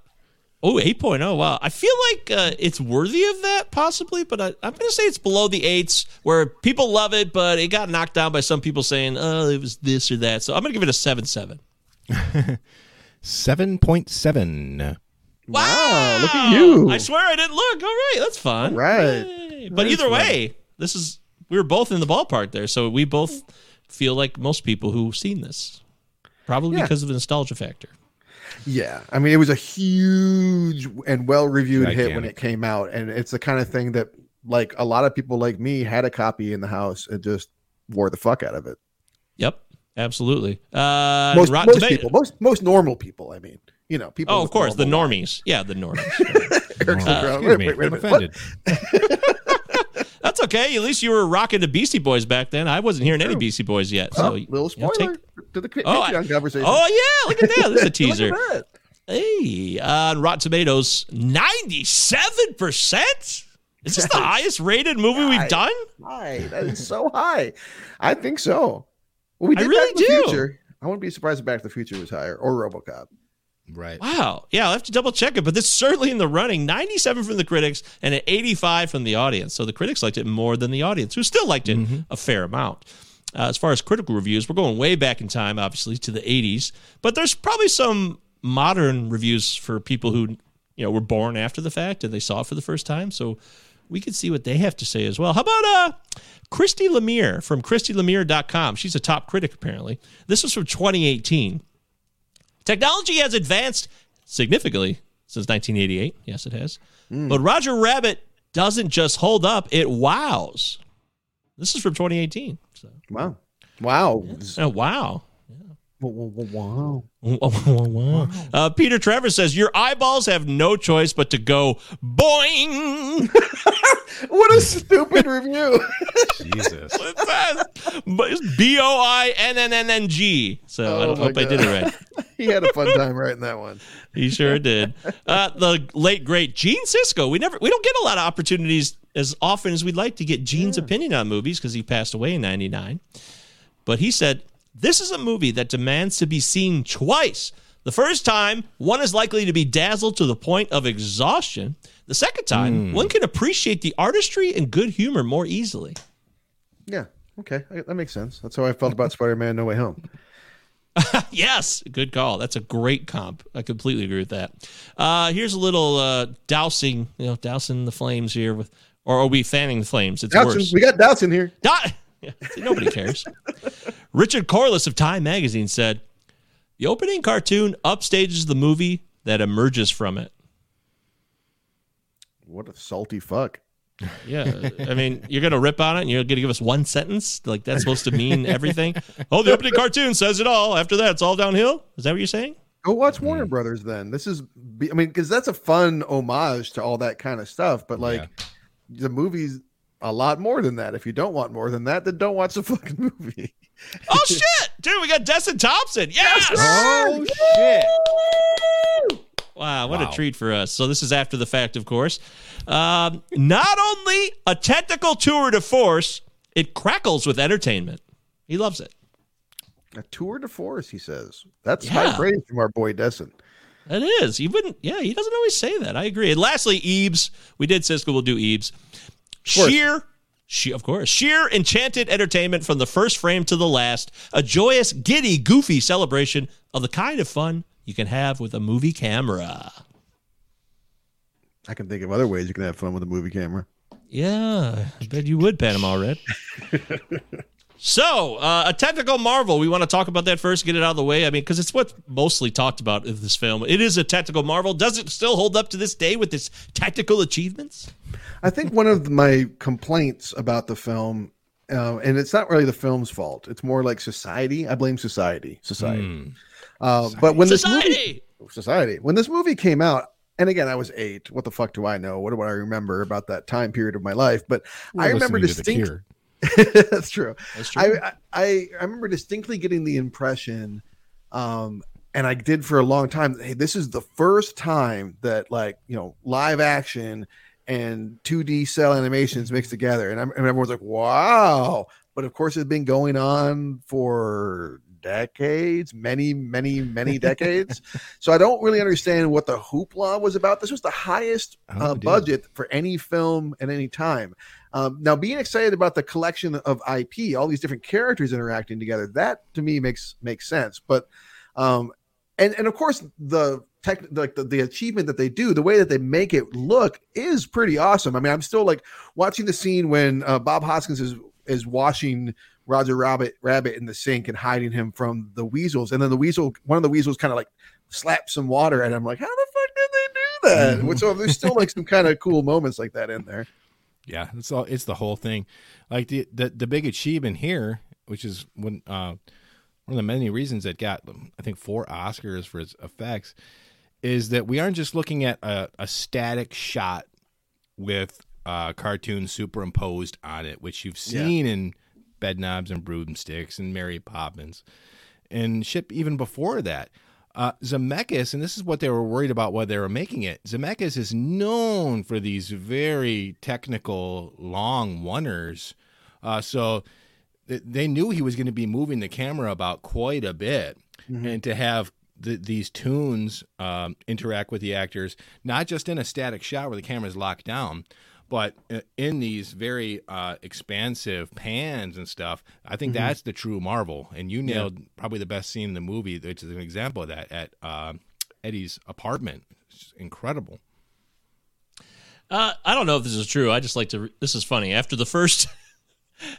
oh, 8.0. Wow. I feel like uh, it's worthy of that, possibly, but I, I'm going to say it's below the eights where people love it, but it got knocked down by some people saying, oh, it was this or that. So I'm going to give it a 7 7. Seven point seven. Wow, look at you. I swear I didn't look. All right. That's fun. All right. Yay. But That's either fun. Way, this is, we were both in the ballpark there. So we both feel like most people who've seen this, probably Yeah. because of the nostalgia factor. Yeah, I mean, it was a huge and well reviewed hit when it came out, and it's the kind of thing that, like, a lot of people like me had a copy in the house and just wore the fuck out of it. Yep. Absolutely. Uh, Most, most people, most most normal people. I mean, you know, people. Oh, of course, the normal normies. Yeah, the normies. lives. Eric's looking around, Excuse wait, me, wait, wait a I'm offended. That's okay. At least you were rocking the Beastie Boys back then. I wasn't hearing any Beastie Boys yet. So, Oh, you little know, spoiler take- to the Patreon Oh, I- conversation. oh yeah, look at that. This is a Look teaser. at that. Hey, uh, on Rotten Tomatoes, ninety-seven percent. Is this the highest rated movie we've done? high. That is so high. I think so. Well, we I did really Back to the do. Future. I wouldn't be surprised if Back to the Future was higher or RoboCop. Right. Wow. Yeah, I'll have to double check it, but this is certainly in the running. 97 from the critics and an 85 from the audience. So the critics liked it more than the audience, who still liked it a fair amount. Uh, as far as critical reviews, we're going way back in time, obviously, to the 80s. But there's probably some modern reviews for people who, you know, were born after the fact and they saw it for the first time. So we could see what they have to say as well. How about uh, Christy Lemire from ChristyLemire.com? She's a top critic, apparently. This was from 2018. Technology has advanced significantly since 1988. Yes, it has. Hmm. But Roger Rabbit doesn't just hold up, it wows. This is from 2018. So, Wow. Wow. oh, wow. Well, Wow. Uh, Peter Travers says your eyeballs have no choice but to go boing. What a stupid review. Jesus. It says B O I N N N N G. So I Oh don't my hope I did it right. he had a fun time writing that one. He sure did. Uh, the late great Gene Siskel. We never we don't get a lot of opportunities as often as we'd like to get Gene's opinion on movies because he passed away in '99. But he said this is a movie that demands to be seen twice. The first time, one is likely to be dazzled to the point of exhaustion. The second time, one can appreciate the artistry and good humor more easily. Yeah. Okay. That makes sense. That's how I felt about Spider Man No Way Home. Yes, good call. That's a great comp. I completely agree with that. Uh, here's a little uh, dousing, you know, dousing the flames here with, or are we fanning the flames? It's Doubts worse. we got doubts in here. Di- Yeah, see, nobody cares. Richard Corliss of Time Magazine said, "The opening cartoon upstages the movie that emerges from it." What a salty fuck. Yeah, I mean, you're gonna rip on it, and you're gonna give us one sentence like that's supposed to mean everything. Oh, the opening cartoon says it all. After that, it's all downhill. Is that what you're saying? Go watch Warner hmm. Brothers then. This is, I mean, because that's a fun homage to all that kind of stuff. But like, the movie's a lot more than that. If you don't want more than that, then don't watch the fucking movie. Oh shit, dude, we got Desson Thomson. Yes. Oh shit. Wow, what Wow. a treat for us. So this is after the fact, of course. Um, not only a technical tour de force, it crackles with entertainment. He loves it. A tour de force, he says. That's Yeah. high praise from our boy Destin. It is. He wouldn't. Yeah, he doesn't always say that. I agree. And lastly, Ebes. We did Siskel. We'll do Ebes. Course. Sheer, she, of course, sheer enchanted entertainment from the first frame to the last. A joyous, giddy, goofy celebration of the kind of fun you can have with a movie camera. I can think of other ways you can have fun with a movie camera. Yeah, I bet you would, Panama Red. so, uh, a technical marvel. We want to talk about that first, get it out of the way. I mean, because it's what's mostly talked about in this film. It is a technical marvel. Does it still hold up to this day with its technical achievements? I think one of my complaints about the film, uh, and it's not really the film's fault. It's more like society. I blame society. Society. Uh, but when this movie, Society! society, when this movie came out, and again, I was eight. What the fuck do I know? What do I remember about that time period of my life? But I We're remember listening to The distinct. Cure. That's true. That's true. I, I I remember distinctly getting the impression, um, and I did for a long time. Hey, this is the first time that like you know live action and 2D cell animations mixed together, and, I'm, and everyone's like, "Wow!" But of course, it's been going on for decades, many, many, many decades. so I don't really understand what the hoopla was about. This was the highest Oh, uh, budget for any film at any time. Um, now, being excited about the collection of IP, all these different characters interacting together, that to me makes makes sense. But um, and and of course the tech, like the, the achievement that they do, the way that they make it look is pretty awesome. I mean, I'm still like watching the scene when uh, Bob Hoskins is is washing Roger Rabbit Rabbit in the sink and hiding him from the weasels, and then the weasel, one of the weasels, kind of like slaps some water, and I'm like, how the fuck did they do that? Which so there's still like some kind of cool moments like that in there. Yeah, it's all it's the whole thing. Like the the, the big achievement here, which is when uh, one of the many reasons that got I think four Oscars for its effects is that we aren't just looking at a, a static shot with uh, cartoons superimposed on it, which you've seen in Bedknobs and Broomsticks and Mary Poppins and shit even before that. Uh, Zemeckis, and this is what they were worried about while they were making it. Zemeckis is known for these very technical, long oneers. Uh, so th- they knew he was going to be moving the camera about quite a bit, and to have th- these tunes um, interact with the actors, not just in a static shot where the camera is locked down, but uh, in these very uh, expansive pans and stuff, I think that's the true marvel. And you nailed probably the best scene in the movie, which is an example of that at uh, Eddie's apartment. It's incredible. Uh, I don't know if this is true. I just like to. This is funny. After the first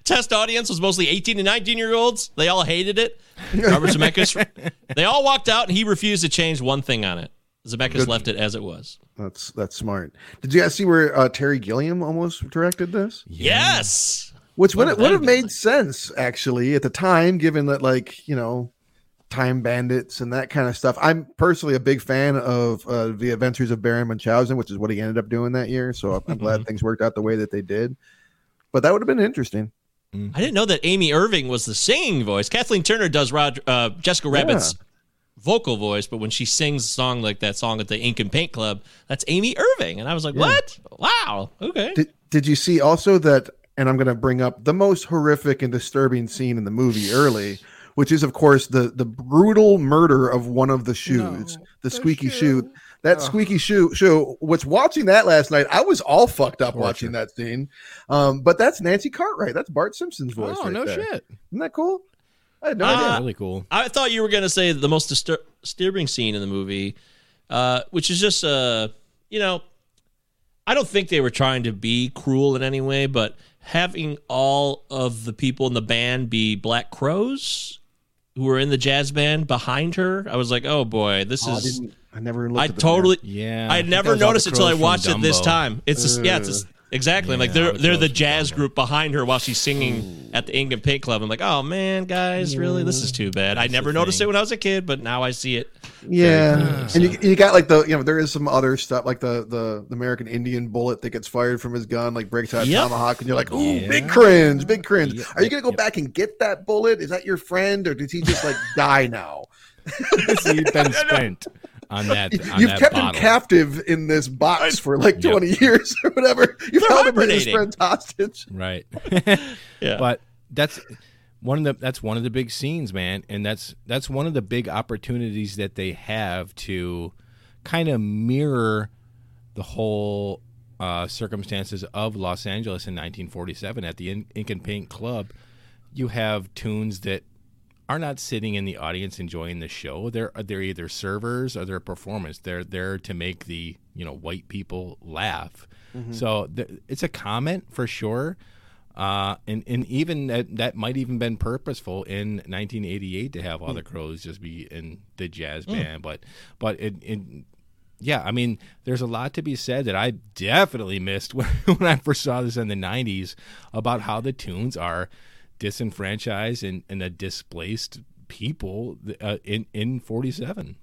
test audience was mostly 18 and 19 year olds, they all hated it. Robert Zemeckis, they all walked out, and he refused to change one thing on it. Zemeckis left it as it was. That's that's smart. Did you guys see where uh, Terry Gilliam almost directed this? Yes. Which would would have have that been made sense actually at the time, given that like you know Time Bandits and that kind of stuff. I'm personally a big fan of uh, the Adventures of Baron Munchausen, which is what he ended up doing that year. So I'm, I'm glad things worked out the way that they did. But that would have been interesting. I didn't know that Amy Irving was the singing voice. Kathleen Turner does Rod, uh, Jessica Rabbit's vocal voice, but when she sings a song like that song at the Ink and Paint Club, that's Amy Irving. And I was like, what? Wow. Okay. Did, did you see also that? And I'm going to bring up the most horrific and disturbing scene in the movie early, which is, of course, the the brutal murder of one of the shoes, the squeaky shoe. That squeaky shoe shoe. Was watching that last night. I was all fucked up watching that scene. Um, but that's Nancy Cartwright. That's Bart Simpson's voice. Oh, right no there. shit. Isn't that cool? I had no Uh, idea. Really cool. I thought you were going to say the most distur- disturbing scene in the movie, uh, which is just, uh, you know, I don't think they were trying to be cruel in any way, but having all of the people in the band be Black Crows who were in the jazz band behind her, I was like, oh boy, this Oh, is. didn't, I never looked I at the totally. Yeah. I think never that was all the noticed it until I crows from watched it this time. It's just, yeah, it's just, exactly like they're the they're the jazz group behind her while she's singing at the Ink and Paint Club. I'm like, oh man, guys, really, this is too bad. I never noticed thing. it when I was a kid, but now I see it. Yeah, and you, you got like the you know there is some other stuff like the the, the American Indian bullet that gets fired from his gun like breaks out a Yep. tomahawk and you're like ooh Yeah. big cringe big cringe. Yep, Are you gonna go yep. back and get that bullet? Is that your friend or did he just like die now? You've been spent on that. On You've that kept bottle. him captive in this box for like Yep. 20 years or whatever. You've They're held him as his hibernating. friend's hostage. right? Yeah. But that's one of the that's one of the big scenes, man, and that's that's one of the big opportunities that they have to kind of mirror the whole uh, circumstances of Los Angeles in 1947 at the In- Ink and Paint Club. You have tunes that are not sitting in the audience enjoying the show. They're they're either servers or they're performance. They're there to make the you know white people laugh. Mm-hmm. So th- it's a comment for sure. Uh, and and even that that might even been purposeful in 1988 to have all the mm. crows just be in the jazz mm. band, but but it, it yeah, I mean, there's a lot to be said that I definitely missed when, when I first saw this in the 90s about how the tunes are disenfranchised and, and a displaced people uh, in, in 47.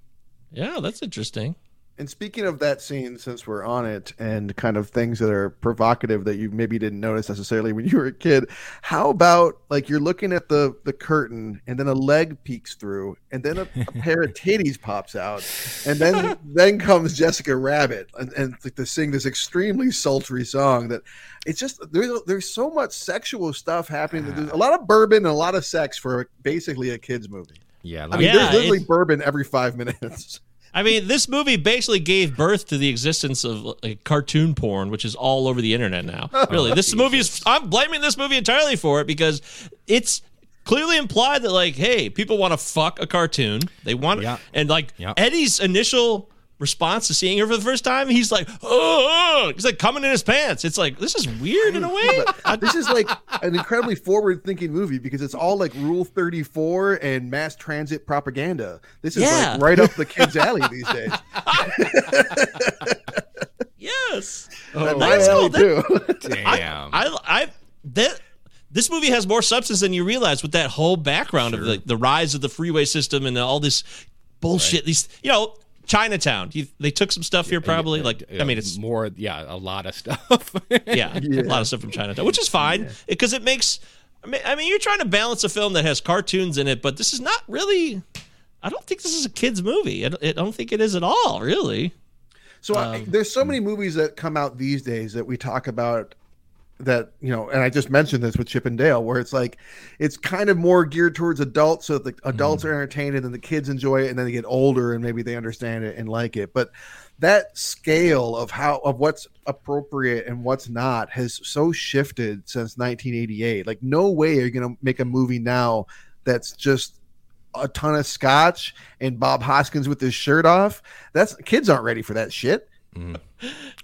Yeah, that's interesting. And speaking of that scene, since we're on it, and kind of things that are provocative that you maybe didn't notice necessarily when you were a kid, how about like you're looking at the the curtain, and then a leg peeks through, and then a, a pair of titties pops out, and then then comes Jessica Rabbit, and, and like to sing this extremely sultry song that it's just there's there's so much sexual stuff happening. There's a lot of bourbon and a lot of sex for basically a kids movie. Yeah, I mean, Yeah, there's literally bourbon every five minutes. I mean, this movie basically gave birth to the existence of like, cartoon porn, which is all over the internet now. Really, this movie is. I'm blaming this movie entirely for it because it's clearly implied that like, hey, people want to fuck a cartoon. They want, Yeah. and like Yeah. Eddie's initial response to seeing her for the first time, he's like, oh, he's like coming in his pants. It's like this is weird in a way. I- uh, this is like an incredibly forward-thinking movie because it's all like Rule Thirty Four and mass transit propaganda. This is Yeah. like right up the kids' alley these days. yes, And that's cool. That- too. Damn. I, I, that this movie has more substance than you realize with that whole background of the, the rise of the freeway system and all this bullshit. These, you know, Chinatown. You, they took some stuff here, probably. Like, I mean, it's more, yeah, a lot of stuff. yeah, a lot of stuff from Chinatown, which is fine because it makes. I mean, I mean, you're trying to balance a film that has cartoons in it, but this is not really. I don't think this is a kids' movie. I don't, I don't think it is at all, really. So I, um, there's so hmm. many movies that come out these days that we talk about that you know, and I just mentioned this with Chip 'n Dale, where it's like it's kind of more geared towards adults, so the adults mm. are entertained and then the kids enjoy it, and then they get older and maybe they understand it and like it. But that scale of how of what's appropriate and what's not has so shifted since 1988. Like, no way are you going to make a movie now that's just a ton of scotch and Bob Hoskins with his shirt off. That's kids aren't ready for that shit. Mm.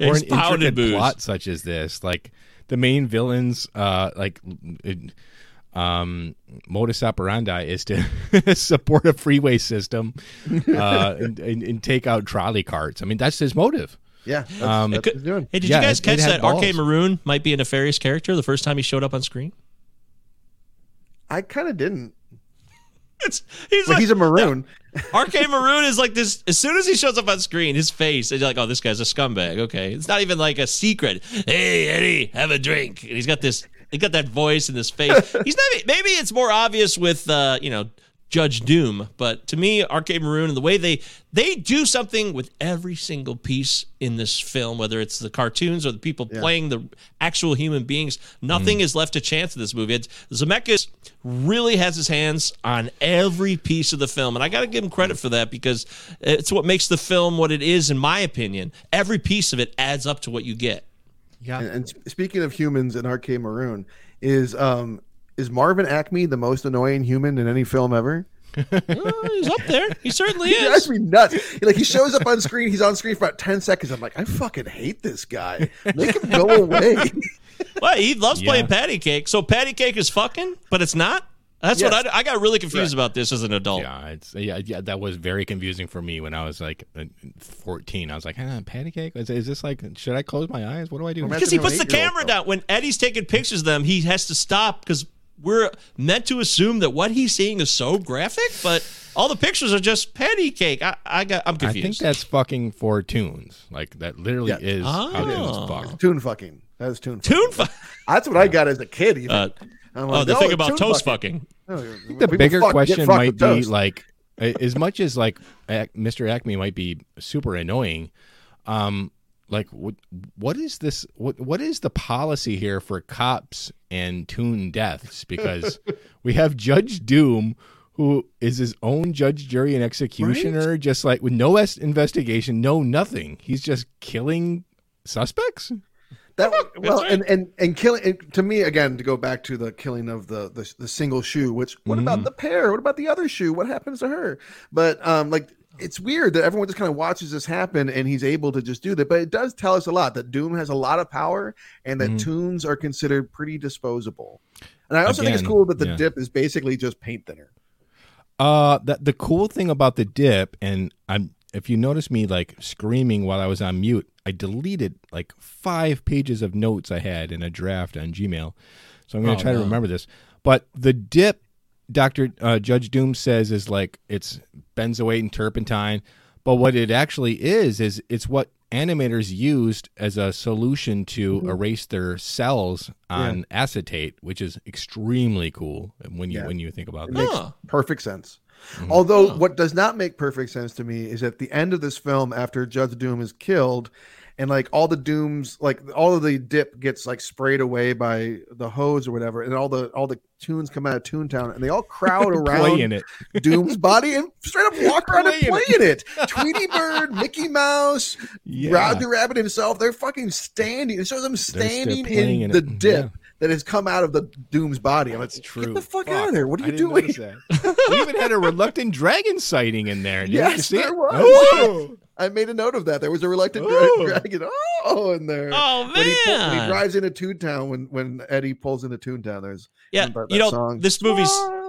or an pounded intricate booze. plot such as this like the main villains uh like it, um modus operandi is to support a freeway system uh and, and, and take out trolley carts i mean that's his motive Yeah, Um, that's what he's doing. Hey, did Yeah, you guys it- it catch had that RK balls. Maroon might be a nefarious character the first time he showed up on screen? I kind of didn't. It's, he's Like like, he's a maroon. RK Maroon is like this. As soon as he shows up on screen, his face is like, "Oh, this guy's a scumbag." Okay, it's not even like a secret. Hey, Eddie, have a drink. And he's got this. He got that voice and this face. He's not. Maybe it's more obvious with uh, you know Judge Doom, but to me, RK Maroon and the way they they do something with every single piece in this film, whether it's the cartoons or the people playing the actual human beings, nothing is left to chance in this movie. It's, Zemeckis really has his hands on every piece of the film, and I got to give him credit for that because it's what makes the film what it is, in my opinion. Every piece of it adds up to what you get. Yeah. And, and speaking of humans in RK Maroon, is um is Marvin Acme the most annoying human in any film ever? Oh, he's up there. He certainly He drives is. me nuts. He, like he shows up on screen, he's on screen for about ten seconds. I'm like, I fucking hate this guy. Make him go away. Well, he loves Yeah. playing patty cake. So patty cake is fucking, but it's not. That's what I, I got really confused about this as an adult. Yeah, it's yeah, yeah. That was very confusing for me when I was like uh, fourteen. I was like, ah, patty cake. Is, is this like? Should I close my eyes? What do I do? Because he puts the camera down. When Eddie's taking pictures of them, he has to stop because we're meant to assume that what he's seeing is so graphic, but all the pictures are just patty cake. I, I got. I'm confused. I think that's fucking for tunes. Like that literally Yeah. is how Oh. tunes fuck. Tune fucking. That is tune. Fucking. tune. Fu- That's what I got as a kid. Even. uh, I'm oh, the "Oh, thing about toast fucking. The bigger question might be like, as much as like Mr. Acme might be super annoying, um, like what what is this? What what is the policy here for cops and tune deaths? Because we have Judge Doom. Who is his own judge, jury, and executioner? Just like with no investigation, no nothing. He's just killing suspects. That well, right. and and and killing and to me again to go back to the killing of the the, the single shoe. Which what Mm-hmm. about the pair? What about the other shoe? What happens to her? But um, like it's weird that everyone just kind of watches this happen and he's able to just do that. But it does tell us a lot that Doom has a lot of power and that Mm-hmm. tunes are considered pretty disposable. And I also think it's cool that the yeah. dip is basically just paint thinner. Uh, the the cool thing about the dip, and I'm if you notice me like screaming while I was on mute, I deleted like five pages of notes I had in a draft on Gmail. So I'm gonna Oh, try to remember this. But the dip, Doctor uh, Judge Doom says is like it's benzoate and turpentine, but what it actually is is it's what animators used as a solution to erase their cels on acetate, which is extremely cool when you Yeah. when you think about It that. makes Huh. perfect sense. Mm-hmm. Although what does not make perfect sense to me is at the end of this film, after Judge Doom is killed, and like all the dooms, like all of the dip gets like sprayed away by the hose or whatever, and all the all the tunes come out of Toontown, and they all crowd around Playing it. Doom's body and straight up walk around and Playing it. it. Tweety Bird, Mickey Mouse, Yeah. Roger Rabbit himself, they're fucking standing. It shows them standing in in the it. dip Yeah. that has come out of the Doom's body. I'm like, That's true. get the fuck, out of there. What are you doing? we even had a reluctant dragon sighting in there. Did you Yes, see there it? was. Oh! I made a note of that. There was a reluctant dra- Oh. dragon. Oh, in there. Oh, When he, pull- when he drives into Toontown, when when Eddie pulls into Toontown, there's Yeah, something about you know song. this movie's. Oh,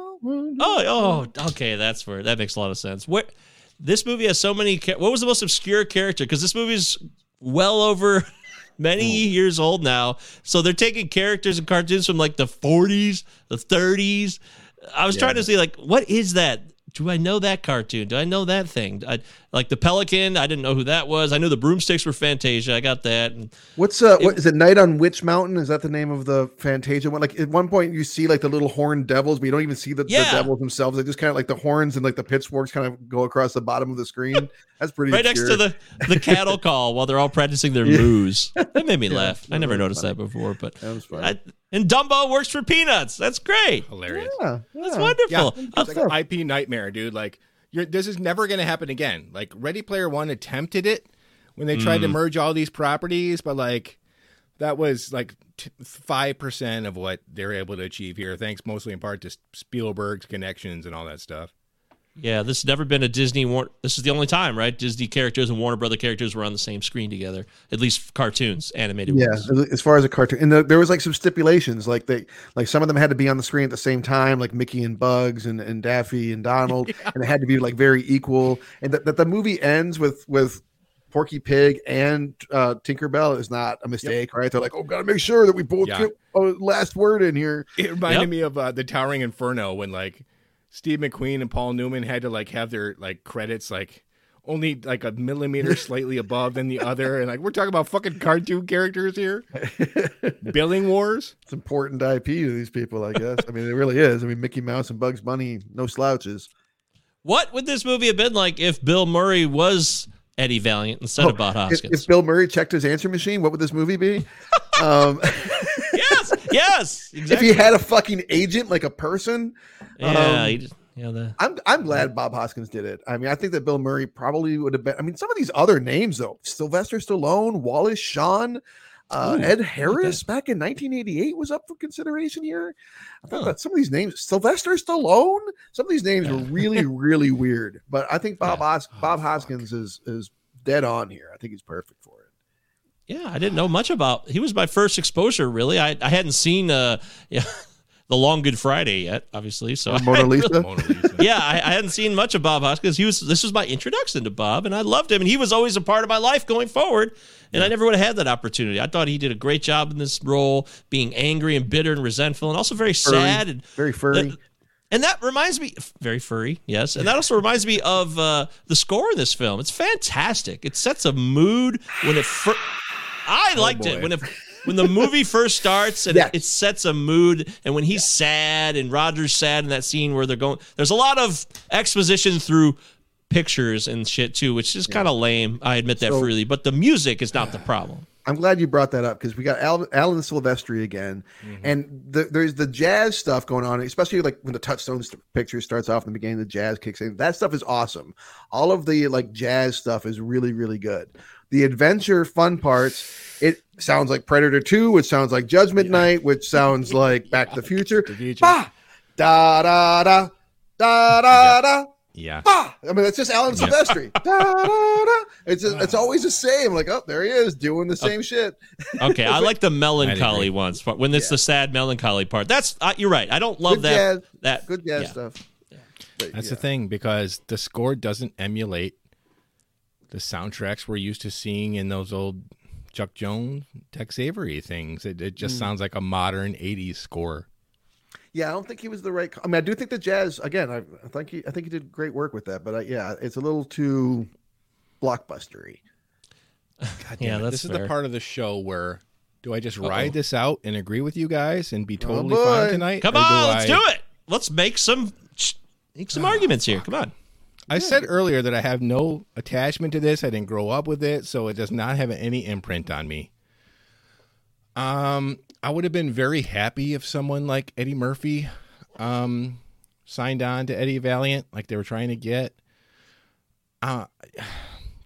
Oh, okay, that's where that makes a lot of sense. What this movie has so many. What was the most obscure character? Because this movie's well over many hmm. years old now. So they're taking characters and cartoons from like the 40s, the 30s. I was trying to see like what is that? Do I know that cartoon? Do I know that thing? I, like the Pelican, I didn't know who that was. I knew the broomsticks were Fantasia. I got that. And What's uh? What is it? Night on Witch Mountain? Is that the name of the Fantasia one? Like at one point, you see like the little horned devils, but you don't even see the, Yeah. the devils themselves. They just kind of like the horns and like the pitchforks kind of go across the bottom of the screen. That's pretty right next to the the cattle call while they're all practicing their moves. That made me laugh. I never noticed that before, but That was funny. I, and Dumbo works for peanuts. That's great. Hilarious. Yeah, That's wonderful. Yeah, it's like an IP nightmare, dude. Like, you're, this is never going to happen again. Like, Ready Player One attempted it when they tried to Mm. merge all these properties, but like, that was like five percent of what they're able to achieve here, thanks mostly in part to Spielberg's connections and all that stuff. Yeah, this has never been a Disney. War- this is the only time, right? Disney characters and Warner Brother characters were on the same screen together. At least cartoons, animated. Yeah, ones. as far as a cartoon, and the, there was like some stipulations, like they, like some of them had to be on the screen at the same time, like Mickey and Bugs and, and Daffy and Donald, and it had to be like very equal. And that, that the movie ends with with Porky Pig and uh, Tinkerbell is not a mistake, right? They're like, oh, gotta make sure that we both Yeah. get a last word in here. It reminded Yep. me of uh, the Towering Inferno when like Steve McQueen and Paul Newman had to like have their like credits like only like a millimeter slightly above than the other, and like we're talking about fucking cartoon characters here. Billing wars. It's important IP to these people, I guess. I mean, it really is. I mean, Mickey Mouse and Bugs Bunny, no slouches. What would this movie have been like if Bill Murray was Eddie Valiant instead of Bob Oh, If, Hoskins? if Bill Murray checked his answer machine, what would this movie be? um, yes, yes, if he had a fucking agent, like a person. yeah, um, he just, yeah, the, I'm I'm glad Bob Hoskins did it. I mean, I think that Bill Murray probably would have been. I mean, some of these other names though: Sylvester Stallone, Wallace Shawn, uh, Ooh, Ed Harris back in 1988 was up for consideration here. I thought that some of these names, Sylvester Stallone, some of these names were really really weird. But I think Bob Hos- Oh, Bob Hoskins is is dead on here. I think he's perfect. Yeah, I didn't know much about. He was my first exposure, really. I I hadn't seen uh yeah, the Long Good Friday yet, obviously. So I Mona hadn't Lisa. really- Mona Lisa. yeah, I, I hadn't seen much of Bob Hoskins. He was this was my introduction to Bob, and I loved him, and he was always a part of my life going forward. And I never would have had that opportunity. I thought he did a great job in this role, being angry and bitter and resentful, and also very Furry, sad and very furry. and that reminds me, very furry, yes. And that also reminds me of uh, the score in this film. It's fantastic. It sets a mood when it. Fir- I liked it when it when the movie first starts and Yes. it, it sets a mood. And when he's sad and Roger's sad in that scene where they're going, there's a lot of exposition through pictures and shit too, which is kind of lame. I admit that So- freely, but the music is not the problem. I'm glad you brought that up because we got Al- Alan Silvestri again, Mm-hmm. and the, there's the jazz stuff going on, especially like when the Touchstone picture starts off in the beginning, the jazz kicks in. That stuff is awesome. All of the like jazz stuff is really, really good. The adventure fun parts, it sounds like Predator 2, which sounds like Judgment Night, which sounds like Back to the Future. the future. Bah! Da da da da da da. Yeah. Ah, I mean, it's just Alan Silvestri. da, da, da. It's just, it's always the same. Like, oh, there he is doing the same shit. Okay, I like the melancholy ones but when it's the sad melancholy part. That's uh, you're right. I don't love Good that. jazz. That Good jazz yeah. stuff. But, That's yeah. the thing because the score doesn't emulate the soundtracks we're used to seeing in those old Chuck Jones, Tex Avery things. It, it Mm. just sounds like a modern '80s score. Yeah, I don't think he was the right. I mean, I do think the jazz. Again, I, I think he, I think he did great work with that. But I, yeah, it's a little too blockbustery. Yeah, that's this is the part of the show where do I just ride this out and agree with you guys and be totally boy. fine tonight? Come or on, let's I- do it. Let's make some make some arguments here. Come on. I said earlier that I have no attachment to this. I didn't grow up with it, so it does not have any imprint on me. Um, I would have been very happy if someone like Eddie Murphy um signed on to Eddie Valiant like they were trying to get. Uh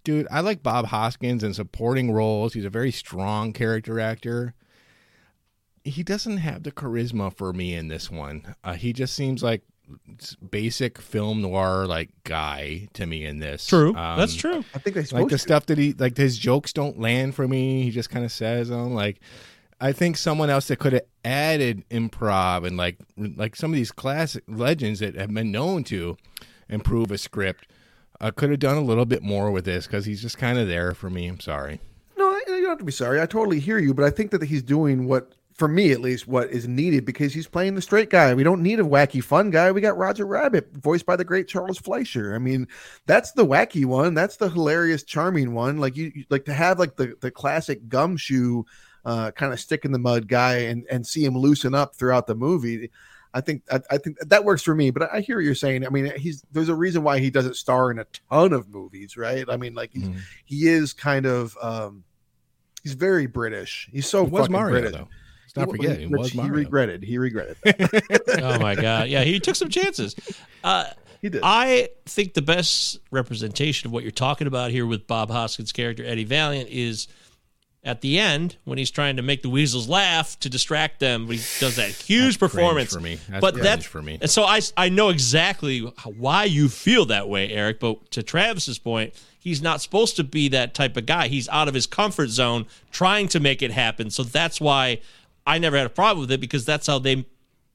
dude, I like Bob Hoskins in supporting roles. He's a very strong character actor. He doesn't have the charisma for me in this one. Uh, he just seems like basic film noir like guy to me in this. True. Um, That's true. I think they like the to. stuff that he like his jokes don't land for me he just kind of says them like i think someone else that could have added improv and like like some of these classic legends that have been known to improve a script uh, could have done a little bit more with this because he's just kind of there for me i'm sorry No, you don't have to be sorry. I totally hear you, but I think that he's doing what, for me at least, what is needed because he's playing the straight guy. We don't need a wacky fun guy. We got Roger Rabbit, voiced by the great Charles Fleischer. I mean, that's the wacky one. That's the hilarious, charming one. Like you, you- like to have like the the classic gumshoe, uh, kind of stick in the mud guy and and see him loosen up throughout the movie. I think I, I think that works for me, but I hear what you're saying. I mean, he's there's a reason why he doesn't star in a ton of movies, right? I mean, like he's, Mhm. he is kind of um he's very British. He's so He was fucking mario British. though let's not forget he which was he mario regretted. He regretted. Oh my god. Yeah, he took some chances. Uh, He did. I think the best representation of what you're talking about here with Bob Hoskins' character Eddie Valiant is at the end when he's trying to make the weasels laugh to distract them. He does that huge That's performance for me. That's but that's for me. And so I I know exactly why you feel that way, Eric. But to Travis's point, he's not supposed to be that type of guy. He's out of his comfort zone, trying to make it happen. So that's why I never had a problem with it because that's how they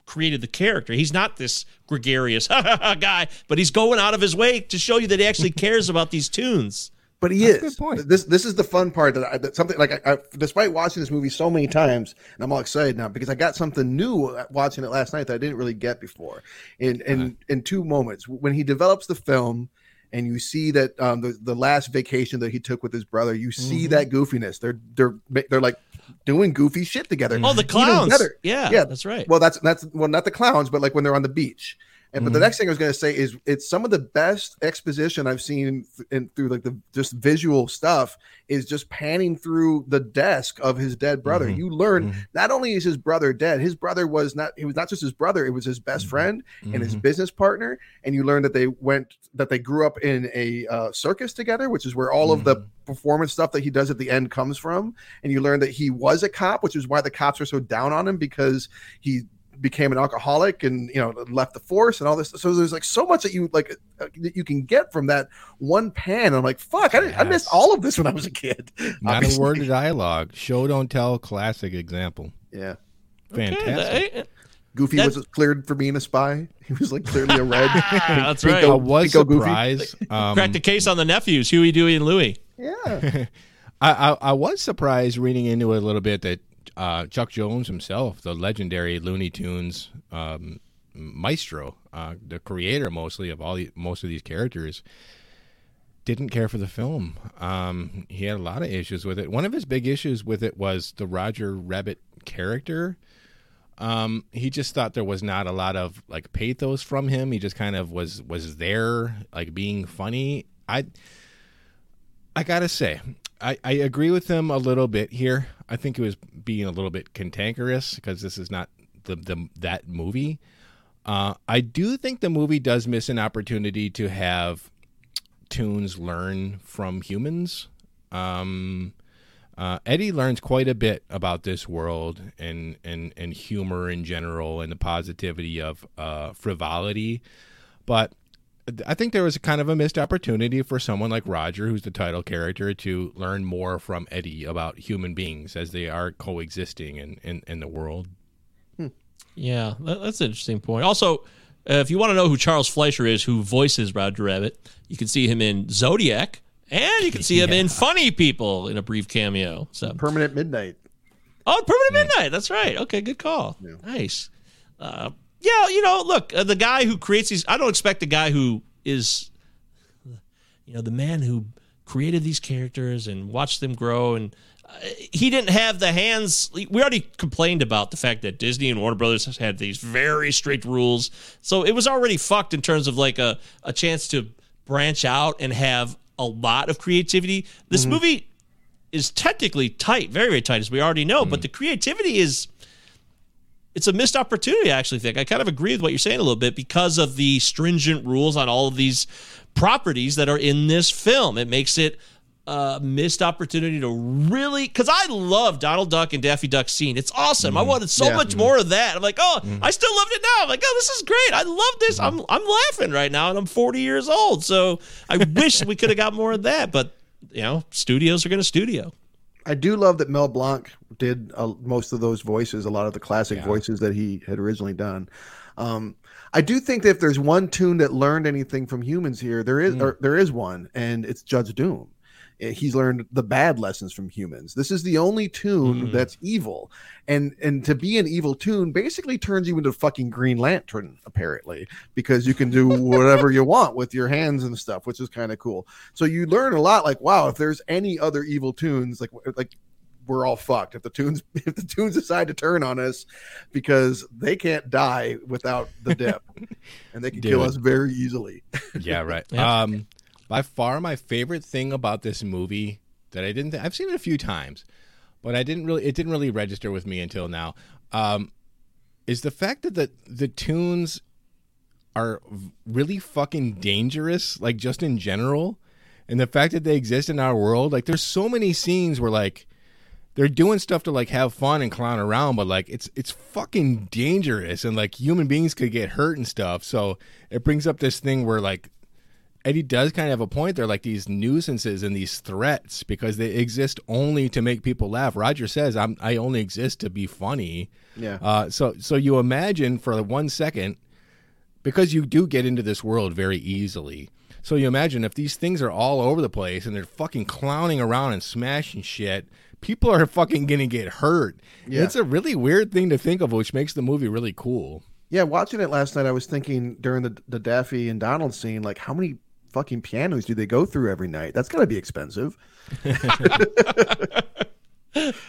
created the character. He's not this gregarious guy, but he's going out of his way to show you that he actually cares about these tunes. But he That's a is. good point. This this is the fun part that, I, that something like I, I, despite watching this movie so many times, and I'm all excited now because I got something new watching it last night that I didn't really get before. In in Uh-huh. in two moments when he develops the film. And you see that um, the the last vacation that he took with his brother, you see Mm-hmm. that goofiness. They're they're they're like doing goofy shit together. Oh, the clowns. Yeah, yeah, that's right. Well, that's that's well, not the clowns, but like when they're on the beach. And but the Mhm. next thing I was going to say is it's some of the best exposition I've seen th- in through like the just visual stuff is just panning through the desk of his dead brother. Mhm. You learn Mhm. not only is his brother dead, his brother was not he was not just his brother, it was his best friend and his Mhm. business partner. And you learn that they went that they grew up in a uh, circus together, which is where all of the performance stuff that he does at the end comes from. And you learn that he was a cop, which is why the cops are so down on him because he became an alcoholic and you know left the force and all this so there's like so much that you like uh, that you can get from that one pan i'm like fuck i, didn't, I missed all of this when i was a kid Not a word of dialogue. Show don't tell. Classic example. yeah Fantastic. Okay, goofy That- was cleared for being a spy he was like clearly a red that's Pinko- right. I was Pinko Goofy. surprised. Um, Cracked the case on the nephews, Huey, Dewey, and Louie. yeah I, I I was surprised reading into it a little bit that uh, Chuck Jones himself, the legendary Looney Tunes um, maestro, uh, the creator mostly of all the, most of these characters, didn't care for the film. Um, he had a lot of issues with it. One of his big issues with it was the Roger Rabbit character. Um, he just thought there was not a lot of like pathos from him. He just kind of was was there, like being funny. I I gotta say, I, I agree with him a little bit here. I think it was being a little bit cantankerous because this is not the, the that movie. Uh, I do think the movie does miss an opportunity to have tunes learn from humans. Um, uh, Eddie learns quite a bit about this world and, and, and humor in general and the positivity of uh, frivolity. But I think there was a kind of a missed opportunity for someone like Roger, who's the title character, to learn more from Eddie about human beings as they are coexisting in, in, in the world. Yeah, that, that's an interesting point. Also, uh, if you want to know who Charles Fleischer is, who voices Roger Rabbit, you can see him in Zodiac, and you can see him in Funny People in a brief cameo. So, permanent midnight oh, Permanent Midnight. That's right. Okay, good call. Nice. Uh, yeah, you know, look, uh, the guy who creates these. I don't expect the guy who is, you know, the man who created these characters and watched them grow and uh, he didn't have the hands. We already complained about the fact that disney and warner brothers had these very strict rules. So it was already fucked in terms of like a, a chance to branch out and have a lot of creativity. This movie is technically tight very very tight as we already know but the creativity is it's a missed opportunity. I actually think I kind of agree with what you're saying a little bit because of the stringent rules on all of these properties that are in this film. It makes it a missed opportunity to really because I love Donald Duck and Daffy Duck scene. It's awesome. I mm-hmm. wanted so Yeah. much more of that. I'm like, oh, mm-hmm. I still loved it now. I'm like, oh, this is great. I love this. Mm-hmm. I'm I'm laughing right now, and I'm 40 years old. So I wish we could have got more of that, but you know, studios are going to studio. I do love that Mel Blanc did uh, most of those voices, a lot of the classic voices that he had originally done. Um, I do think that if there's one tune that learned anything from humans here, there is or there is one, and it's Judge Doom. Eh, He's learned the bad lessons from humans. This is the only tune that's evil, and and to be an evil tune basically turns you into fucking Green Lantern, apparently, because you can do whatever you want with your hands and stuff, which is kind of cool. So you learn a lot. Like, wow, if there's any other evil tunes, like like we're all fucked if the tunes if the tunes decide to turn on us because they can't die without the dip and they can kill us very easily Yeah, right. Yeah. Um, by far, my favorite thing about this movie that I didn't, th- I've seen it a few times, but I didn't really, it didn't really register with me until now, um, is the fact that the the tunes are really fucking dangerous, like just in general, and the fact that they exist in our world. Like, there's so many scenes where like they're doing stuff to like have fun and clown around, but like it's it's fucking dangerous and like human beings could get hurt and stuff. So it brings up this thing where like Eddie does kind of have a point. They're like these nuisances and these threats because they exist only to make people laugh. Roger says, "I'm I only exist to be funny." Yeah. Uh, so so you imagine for one second, because you do get into this world very easily. So you imagine if these things are all over the place and they're fucking clowning around and smashing shit, people are fucking gonna get hurt. Yeah. It's a really weird thing to think of, which makes the movie really cool. Yeah, watching it last night, I was thinking during the the Daffy and Donald scene, like how many fucking pianos do they go through every night? That's gotta be expensive.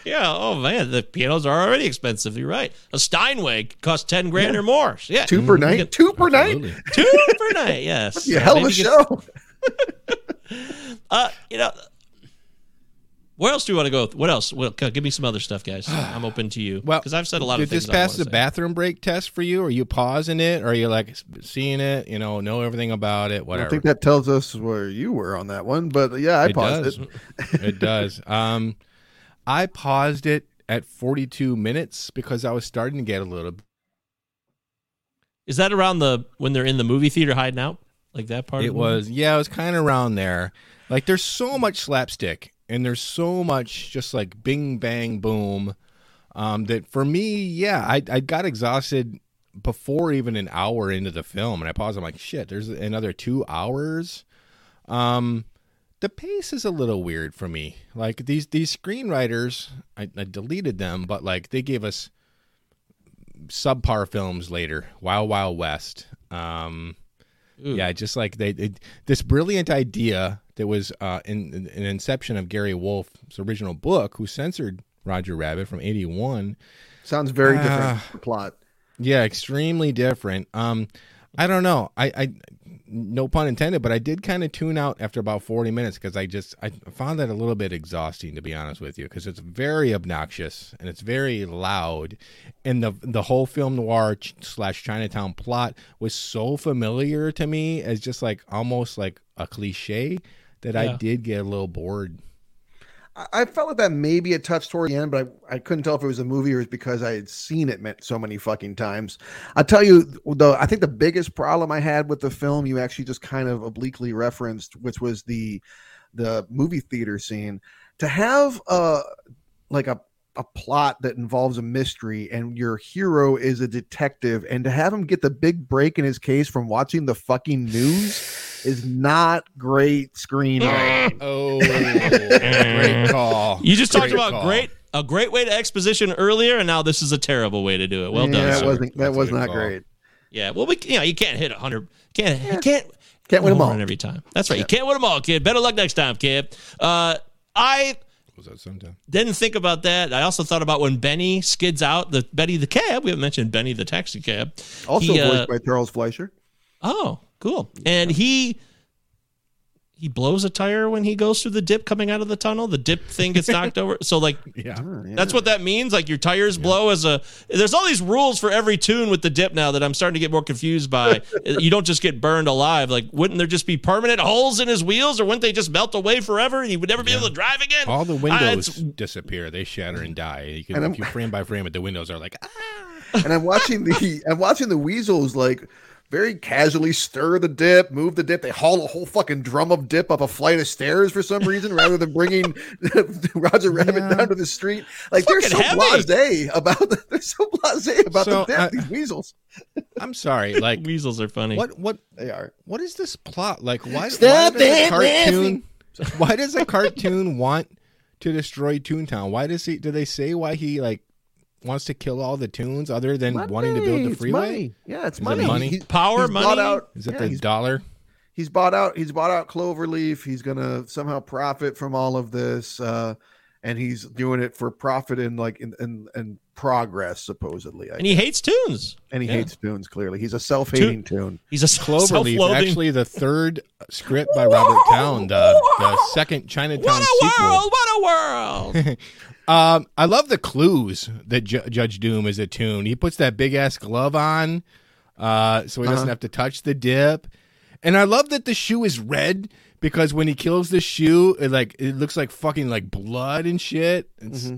Yeah. Oh man, the pianos are already expensive. You're right. A Steinway costs ten grand or more. Yeah. Two per night, two per night. Two per night. Yes. Yeah, Uh, hell of a maybe get- show. Uh, you know, where else do you want to go? What else? Well, give me some other stuff, guys. I'm open to you. Well, because I've said a lot of things. Did this I pass the say. bathroom break test for you? Are you pausing it? Or are you like seeing it? You know, know everything about it? Whatever. I think that tells us where you were on that one, but yeah, I it paused does. it. it does. Um, I paused it at 42 minutes because I was starting to get a little. Is that around the when they're in the movie theater hiding out, like that part? It of was yeah, it was kind of around there. Like there's so much slapstick and there's so much just like bing bang boom. Um, that for me, yeah, I I got exhausted before even an hour into the film, and I paused. I'm like, shit, there's another two hours. Um, the pace is a little weird for me. Like these these screenwriters, I, I deleted them, but like they gave us subpar films later. Wild Wild West. Um, yeah, just like they, they this brilliant idea that was uh, in, in an inception of Gary Wolf's original book, who censored Roger Rabbit from '81. Sounds very Ah. different plot. Yeah, extremely different. Um, I don't know. I, I no pun intended, but I did kind of tune out after about 40 minutes because I just I found that a little bit exhausting to be honest with you because it's very obnoxious and it's very loud, and the the whole film noir ch- slash Chinatown plot was so familiar to me as just like almost like a cliche that I did get a little bored. I, I felt like that maybe a touch toward the end, but I, I couldn't tell if it was a movie or it's because I had seen it meant so many fucking times. I'll tell you, though, I think the biggest problem I had with the film, you actually just kind of obliquely referenced, which was the the movie theater scene. To have a like a a plot that involves a mystery and your hero is a detective and to have him get the big break in his case from watching the fucking news is not great screenwriting. Oh, great call. You just talked about call. great a great way to exposition earlier, and now this is a terrible way to do it. Well yeah, done. that sir. wasn't that That's was not call. great. Yeah, well, we you know you can't hit a hundred. Can't you can't Can't win home all. every time. That's right. You can't win them all, kid. Better luck next time, kid. Uh, I Was that sometime? didn't think about that. I also thought about when Benny skids out the Benny the cab. We haven't mentioned Benny the taxi cab. Also He, uh, voiced by Charles Fleischer. Oh, cool. And he he blows a tire when he goes through the dip coming out of the tunnel. The dip thing gets knocked over. So like Yeah. that's what that means. Like your tires blow as a. There's all these rules for every tune with the dip now that I'm starting to get more confused by. you don't just get burned alive. Like wouldn't there just be permanent holes in his wheels, or wouldn't they just melt away forever and he would never be able to drive again? All the Uh, windows it's- disappear. They shatter and die. You can, And I'm- if you frame by frame it, the windows are like, ah. and I'm watching the I'm watching the weasels like very casually stir the dip, move the dip. They haul a whole fucking drum of dip up a flight of stairs for some reason, rather than bringing Roger Rabbit Yeah. down to the street. Like they're so heavy. blasé about the, they're so blasé about So, the dip. I- these weasels, I'm sorry. Like, weasels are funny. what, what, they are. what is this plot? Like, why, Stop why does a cartoon? Why does a cartoon want to destroy Toontown? Why does he? Do they say why he like wants to kill all the tunes other than wanting to build Money, the it's freeway? money. Yeah, it's Is it money. money? He- Power, he's money? bought out- Is it yeah, the he's dollar? he's bought out he's bought out cloverleaf he's gonna somehow profit from all of this uh and he's doing it for profit and like in in, in progress supposedly I and he hates tunes. and he Yeah. hates tunes clearly he's a self-hating tune He's a Cloverleaf, actually the third script by Robert Towne, the, the second Chinatown what a sequel. world! What a world! Um, I love the clues that Ju- Judge Doom is attuned. He puts that big ass glove on, uh, so he doesn't Uh-huh. have to touch the dip. And I love that the shoe is red because when he kills the shoe, it like it looks like fucking like blood and shit. It's,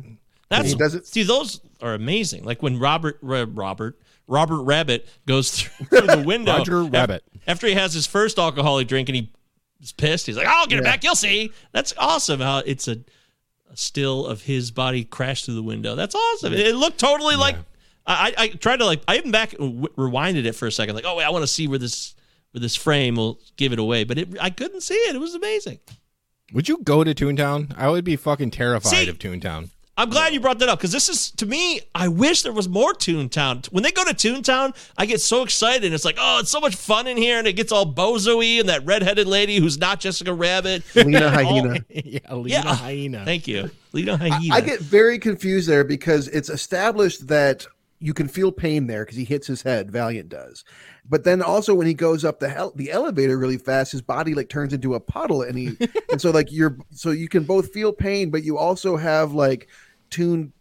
That's He does it- see those are amazing. Like when Robert Ra- Robert Robert Rabbit goes through, through the window. Roger af- Rabbit. After he has his first alcoholic drink and he's pissed, he's like, "I'll get it back. You'll see." That's awesome. How it's a, a still of his body crash through the window. That's awesome. It, it looked totally like. I, I I tried to like I even back w- rewinded it for a second. Like, oh wait, I want to see where this where this frame will give it away. But it, I couldn't see it. It was amazing. Would you go to Toontown? I would be fucking terrified See- of Toontown. I'm glad you brought that up because this is to me. I wish there was more Toontown. When they go to Toontown, I get so excited. It's like, oh, it's so much fun in here, and it gets all bozoey, and that redheaded lady who's not Jessica Rabbit. Lena All- Hyena. yeah, Lena Yeah. Hyena. Thank you, Lena Hyena. I get very confused there because it's established that you can feel pain there because he hits his head. Valiant does, but then also when he goes up the hel- the elevator really fast, his body like turns into a puddle, and he and so like you're so you can both feel pain, but you also have like Toon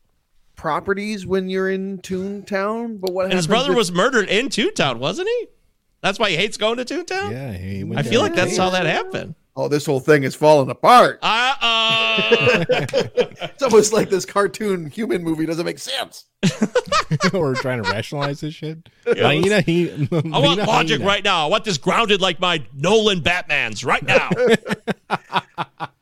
properties when you're in Toontown. But what and his brother if- was murdered in Toontown, wasn't he? That's why he hates going to Toontown. Yeah, he went I feel like that's there. how that happened. Oh, this whole thing is falling apart. Uh oh. It's almost like this cartoon human movie doesn't make sense. We're trying to rationalize this shit. Hyena, he, I want Lena logic Hyena. right now. I want this grounded like my Nolan Batman's right now.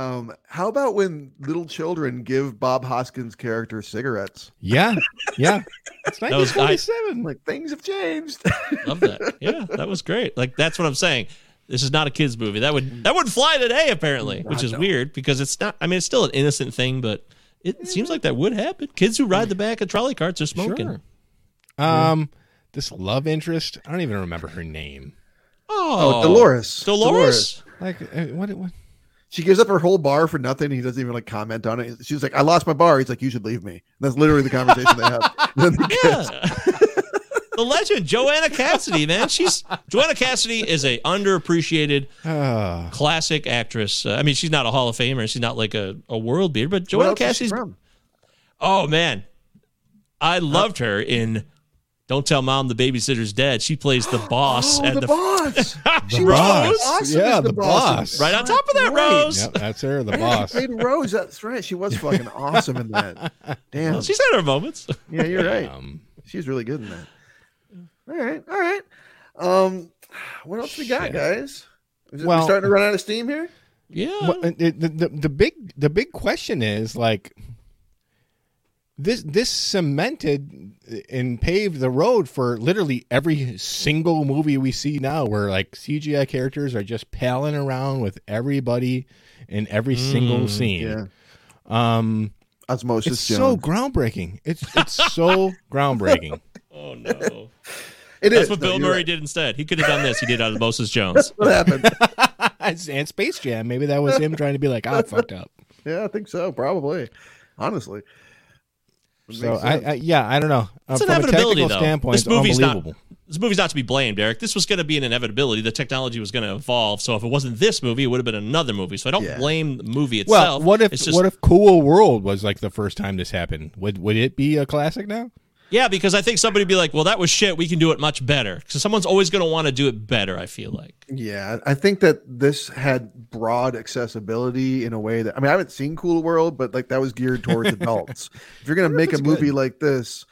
Um, how about when little children give Bob Hoskins' character cigarettes? Yeah, yeah. It's That was- I- Like things have changed. Love that. Yeah, that was great. Like that's what I'm saying. This is not a kids movie. That would that would fly today apparently, which is weird because it's not. I mean, it's still an innocent thing, but it seems like that would happen. Kids who ride the back of trolley carts are smoking. Sure. Um, this love interest. I don't even remember her name. Oh, Oh, Dolores. Dolores. Like uh, what? What? She gives up her whole bar for nothing. He doesn't even like comment on it. She's like, "I lost my bar." He's like, "You should leave me." That's literally the conversation they have. Then they. Yeah. the legend, Joanna Cassidy, man. She's Joanna Cassidy is a underappreciated Uh, classic actress. Uh, I mean, she's not a Hall of Famer. She's not like a, a world beater, but Joanna else is Cassidy's from? Oh man, I loved her in "Don't Tell Mom the Babysitter's Dead." She plays the boss Oh, and the, the, boss. she Rose. was awesome Yeah, the, the boss. boss. right on top of that Right. Rose. yep, that's her, the boss. she played Rose. That's right. She was fucking awesome in that. Damn. She's had her moments. Yeah, you're right. Um, She's really good in that. All right, all right. Um, what else we got, Shit. guys? Is it Well- we starting to run out of steam here? Yeah. Well, the, the the big the big question is like this this cemented and paved the road for literally every single movie we see now where like CGI characters are just palling around with everybody in every single scene. Yeah. Um Osmosis it's so groundbreaking. It's it's so groundbreaking. oh no. It That's is, what though, Bill Murray right. did instead. He could have done this. He did Osmosis Jones. What happened? and Space Jam, maybe that was him trying to be like, ah, I fucked up. yeah, I think so. Probably. Honestly. Would So I. I yeah, I don't know. Uh, It's from a technical though. standpoint, This it's movie's not. unbelievable. This movie's not to be blamed, Eric. This was going to be an inevitability. The technology was going to evolve. So if it wasn't this movie, it would have been another movie. So I don't Yeah. blame the movie itself. Well, what if It's just- what if Cool World was like the first time this happened? Would would it be a classic now? Yeah, because I think somebody would be like, "Well, that was shit. We can do it much better." Because someone's always going to want to do it better. I feel like. Yeah, I think that this had broad accessibility in a way that I mean I haven't seen Cool World, but like that was geared towards adults. If you're gonna make a movie good. like this,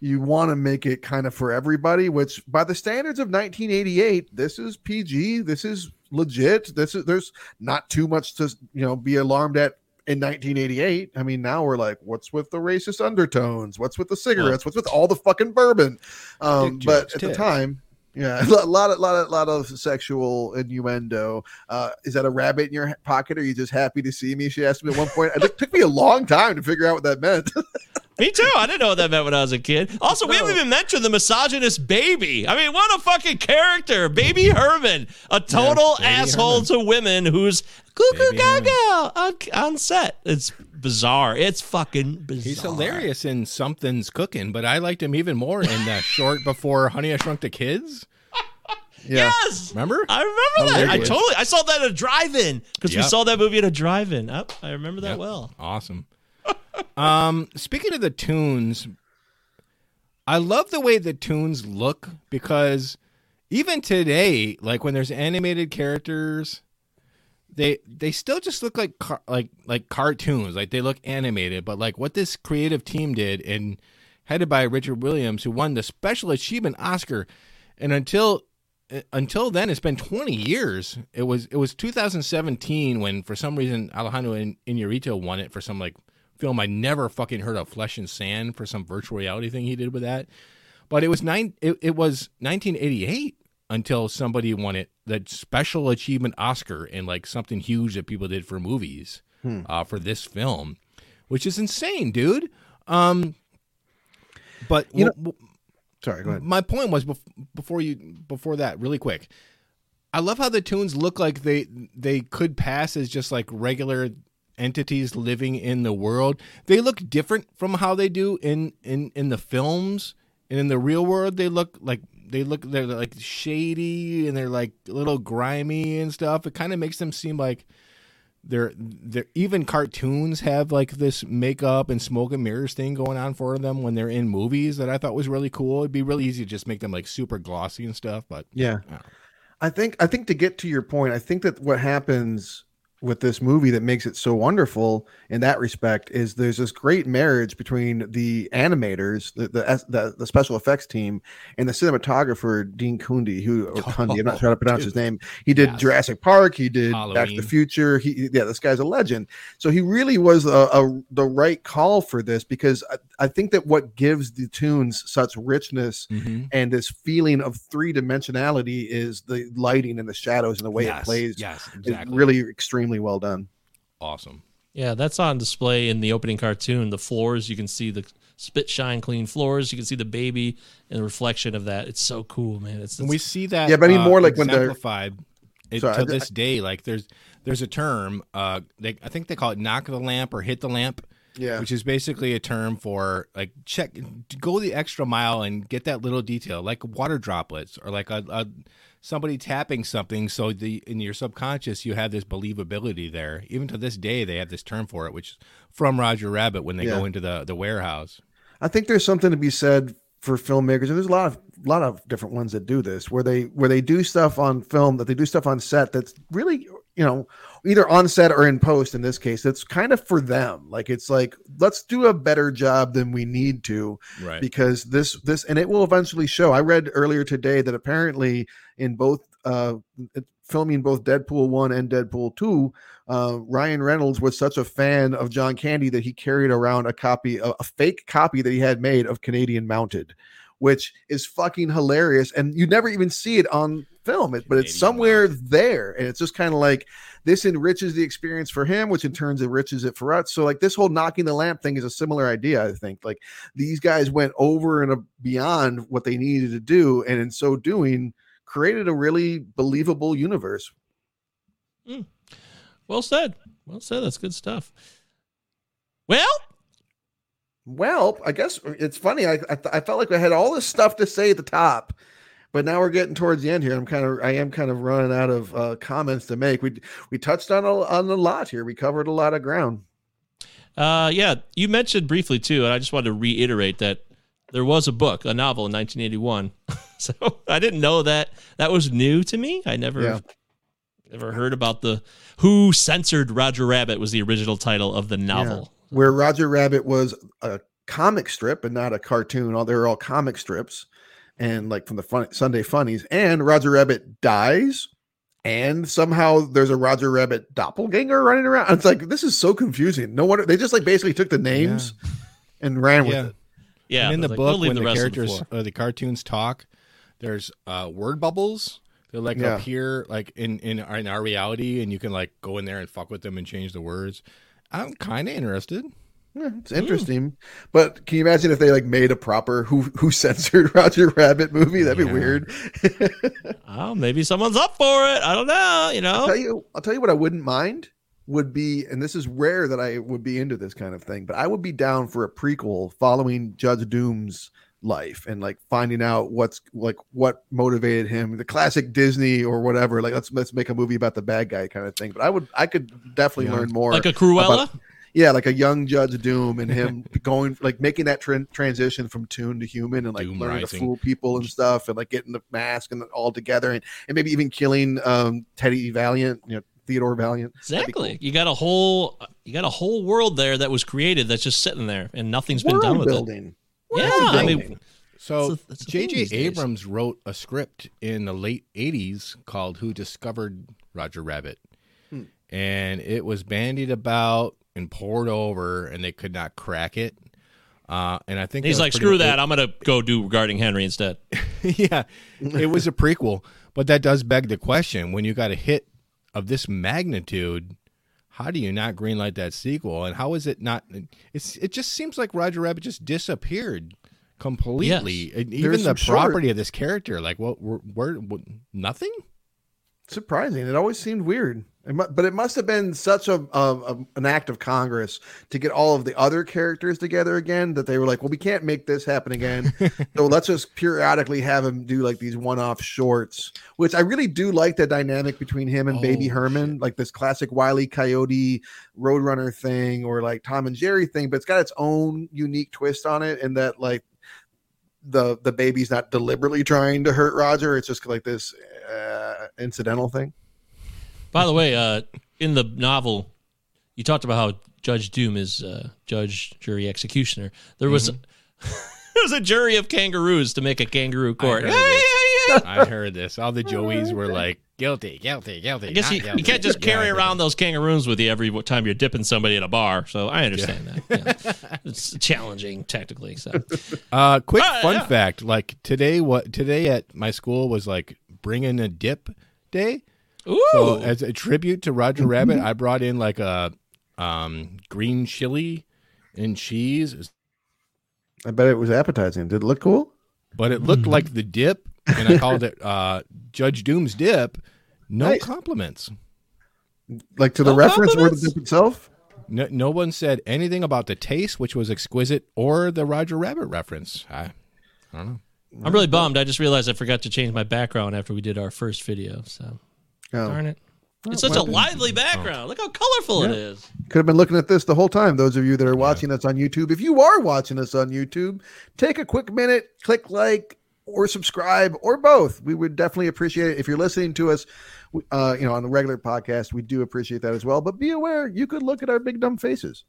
you want to make it kind of for everybody. Which by the standards of 1988, this is PG. This is legit. This is there's not too much to you know be alarmed at. In 1988, I mean, now we're like, what's with the racist undertones? What's with the cigarettes? What's with all the fucking bourbon? Um, but at the time, yeah, a lot, of, lot, of, lot of sexual innuendo. Uh, is that a rabbit in your pocket? Or are you just happy to see me? She asked me at one point. It took me a long time to figure out what that meant. Me too. I didn't know what that meant when I was a kid. Also, we haven't even mentioned the misogynist baby. I mean, what a fucking character, Baby Herman, a total Baby asshole Herman. to women who's cuckoo gaga on, on set. It's bizarre. It's fucking bizarre. He's hilarious in Something's Cooking, but I liked him even more in the short before Honey I Shrunk the Kids. yeah. Yes. Remember? I remember that. I totally. I saw that at a drive-in because we saw that movie at a drive-in. Yep, I remember that Yep. well. Awesome. um, speaking of the tunes, I love the way the tunes look because even today, like when there's animated characters, they they still just look like car- like like cartoons. Like they look animated, but like what this creative team did and headed by Richard Williams, who won the Special Achievement Oscar, and until until then it's been 20 years. It was it was 2017 when for some reason alejandro In- inarritu won it for some like film i never fucking heard of flesh and sand for some virtual reality thing he did with that. But it was nine it, it was 1988 until somebody won it that special achievement Oscar and like something huge that people did for movies uh, for this film, which is insane, dude. Um, but You know- w- w- Sorry, go ahead. my point was bef- before you before that really quick i love how the tunes look like they they could pass as just like regular entities living in the world they look different from how they do in in in the films and in the real world they look like they look they're like shady and they're like a little grimy and stuff it kind of makes them seem like they're they're even cartoons have like this makeup and smoke and mirrors thing going on for them when they're in movies that I thought was really cool. It'd be really easy to just make them like super glossy and stuff, but Yeah. Yeah. I think I think to get to your point, I think that what happens with this movie that makes it so wonderful in that respect is there's this great marriage between the animators, the the the, the special effects team, and the cinematographer Dean Cundey, who or Cundey, I'm not oh, sure how to pronounce his name. He did Yes. Jurassic Park, he did Back to the Future. He yeah, this guy's a legend. So he really was a, a the right call for this because I, I think that what gives the tunes such richness mm-hmm. and this feeling of three dimensionality is the lighting and the shadows and the way yes, it plays. yes, It's exactly. really extremely well done. awesome. Yeah, that's on display in the opening cartoon. The floors, you can see the spit shine clean floors. You can see the baby and the reflection of that. It's so cool, man. It's, And it's we see that Yeah, but any uh, more like when they're- exemplified it, Sorry, I to this day. Like there's there's a term uh they I think they call it knock the lamp or hit the lamp. Yeah. which is basically a term for like check go the extra mile and get that little detail like water droplets or like a, a somebody tapping something so the in your subconscious you have this believability there even to this day they have this term for it which is from roger rabbit when they Yeah. go into the the warehouse I think there's something to be said for filmmakers, and there's a lot of lot of different ones that do this, where they where they do stuff on film, that they do stuff on set that's really you know either on set or in post. In this case, it's kind of for them. Like it's like let's do a better job than we need to, right because this this and it will eventually show. I read earlier today that apparently in both uh filming both Deadpool 1 and Deadpool 2, uh, Ryan Reynolds was such a fan of John Candy that he carried around a copy, a, a fake copy that he had made of Canadian Mounted, which is fucking hilarious. And you never even see it on film, it, but it's somewhere there. And it's just kind of like this enriches the experience for him, which in turn enriches it for us. So, like, this whole knocking the lamp thing is a similar idea, I think. Like, these guys went over and beyond what they needed to do. And in so doing, created a really believable universe. Hmm. well said. Well said. That's good stuff. Well, Well, I guess uh, it's funny. I I, I felt like I had all this stuff to say at the top, but now we're getting towards the end here. I'm kind of I am kind of running out of uh, comments to make. We we touched on a, on a lot here. We covered a lot of ground. uh, yeah, you mentioned briefly too, and I just wanted to reiterate that there was a book, a novel in 1981. so I didn't know that that was new to me. I never, Yeah. never heard about the who censored Roger Rabbit was the original title of the novel. Where Roger Rabbit was a comic strip and not a cartoon. All they were all comic strips, and like from the fun, Sunday Funnies. And Roger Rabbit dies, and somehow there's a Roger Rabbit doppelganger running around. It's like this is so confusing. No wonder they just like basically took the names and ran with yeah it. Yeah, and in the like, we'll book when the, rest on characters floor. or the cartoons talk there's uh word bubbles they're like Yeah. up here like in in our, in our reality and you can like go in there and fuck with them and change the words i'm kind of interested Yeah, it's hmm. interesting. But can you imagine if they like made a proper who who censored Roger Rabbit movie? That'd be weird. Oh, maybe someone's up for it. I don't know. You I'll know, tell you, I'll tell you what I wouldn't mind would be, and this is rare that I would be into this kind of thing, but I would be down for a prequel following Judge Doom's life and like finding out what's like what motivated him, the classic Disney or whatever. Like let's let's make a movie about the bad guy kind of thing. But I would I could definitely Yeah. learn more like a Cruella. about- yeah, like a young Judge Doom and him going like making that tran transition from tune to human and like Doom learning rising. to fool people and stuff and like getting the mask and all together and, and maybe even killing um Teddy Valiant, you know, Theodore Valiant. That'd be Exactly. You got a whole you got a whole world there that was created that's just sitting there and nothing's been done with building. it. Yeah, World I mean, so That's a- that's a thing jj these days. abrams wrote a script in the late 80s called who discovered roger rabbit Hmm. and it was bandied about and poured over and they could not crack it uh, and i think he's like, screw much- that. I'm gonna go do regarding Henry instead. yeah, it was a prequel, but that does beg the question: when you got a hit of this magnitude, how do you not greenlight that sequel? And how is it not? It's it just seems like Roger Rabbit just disappeared completely. And even There's the some short- property of this character, like what? Where, where, what nothing? surprising. It always seemed weird. But it must have been such a, a, an act of Congress to get all of the other characters together again that they were like, well, we can't make this happen again. so let's just periodically have him do like these one-off shorts, which I really do like the dynamic between him and Baby Oh, Herman, like this classic Wiley Coyote Roadrunner thing, or like Tom and Jerry thing. But it's got its own unique twist on it, in that like the the baby's not deliberately trying to hurt Roger. It's just like this uh, incidental thing. By the way, uh, in the novel, you talked about how Judge Doom is uh, judge, jury, executioner. There was Mm-hmm. there was a jury of kangaroos to make a kangaroo court. heard Yeah, yeah, yeah. I heard this. All the Joeys were like guilty, guilty, guilty. I guess you, guilty. you can't just carry around those kangaroos with you every time you're dipping somebody in a bar. So I understand that. Yeah. it's challenging technically. So Uh, quick Ah, fun fact: like today, what today at my school was like bringing a dip day. Ooh, So as a tribute to Roger Rabbit, I brought in like a um, green chili and cheese, I bet it was appetizing. Did it look cool? but it looked like the dip, and I called it uh, Judge Doom's dip. No Nice. compliments. Like to the No reference or the dip itself? No, no one said anything about the taste, which was exquisite, or the Roger Rabbit reference. I, I don't know. I'm really bummed. I just realized I forgot to change my background after we did our first video. So Oh. darn it. It's such a lively background. Look how colorful it is. Could have been looking at this the whole time. Those of you that are watching us on YouTube, if you are watching us on YouTube, take a quick minute, click like or subscribe or both. We would definitely appreciate it. If you're listening to us, uh, you know, on the regular podcast, we do appreciate that as well. But be aware, you could look at our big dumb faces.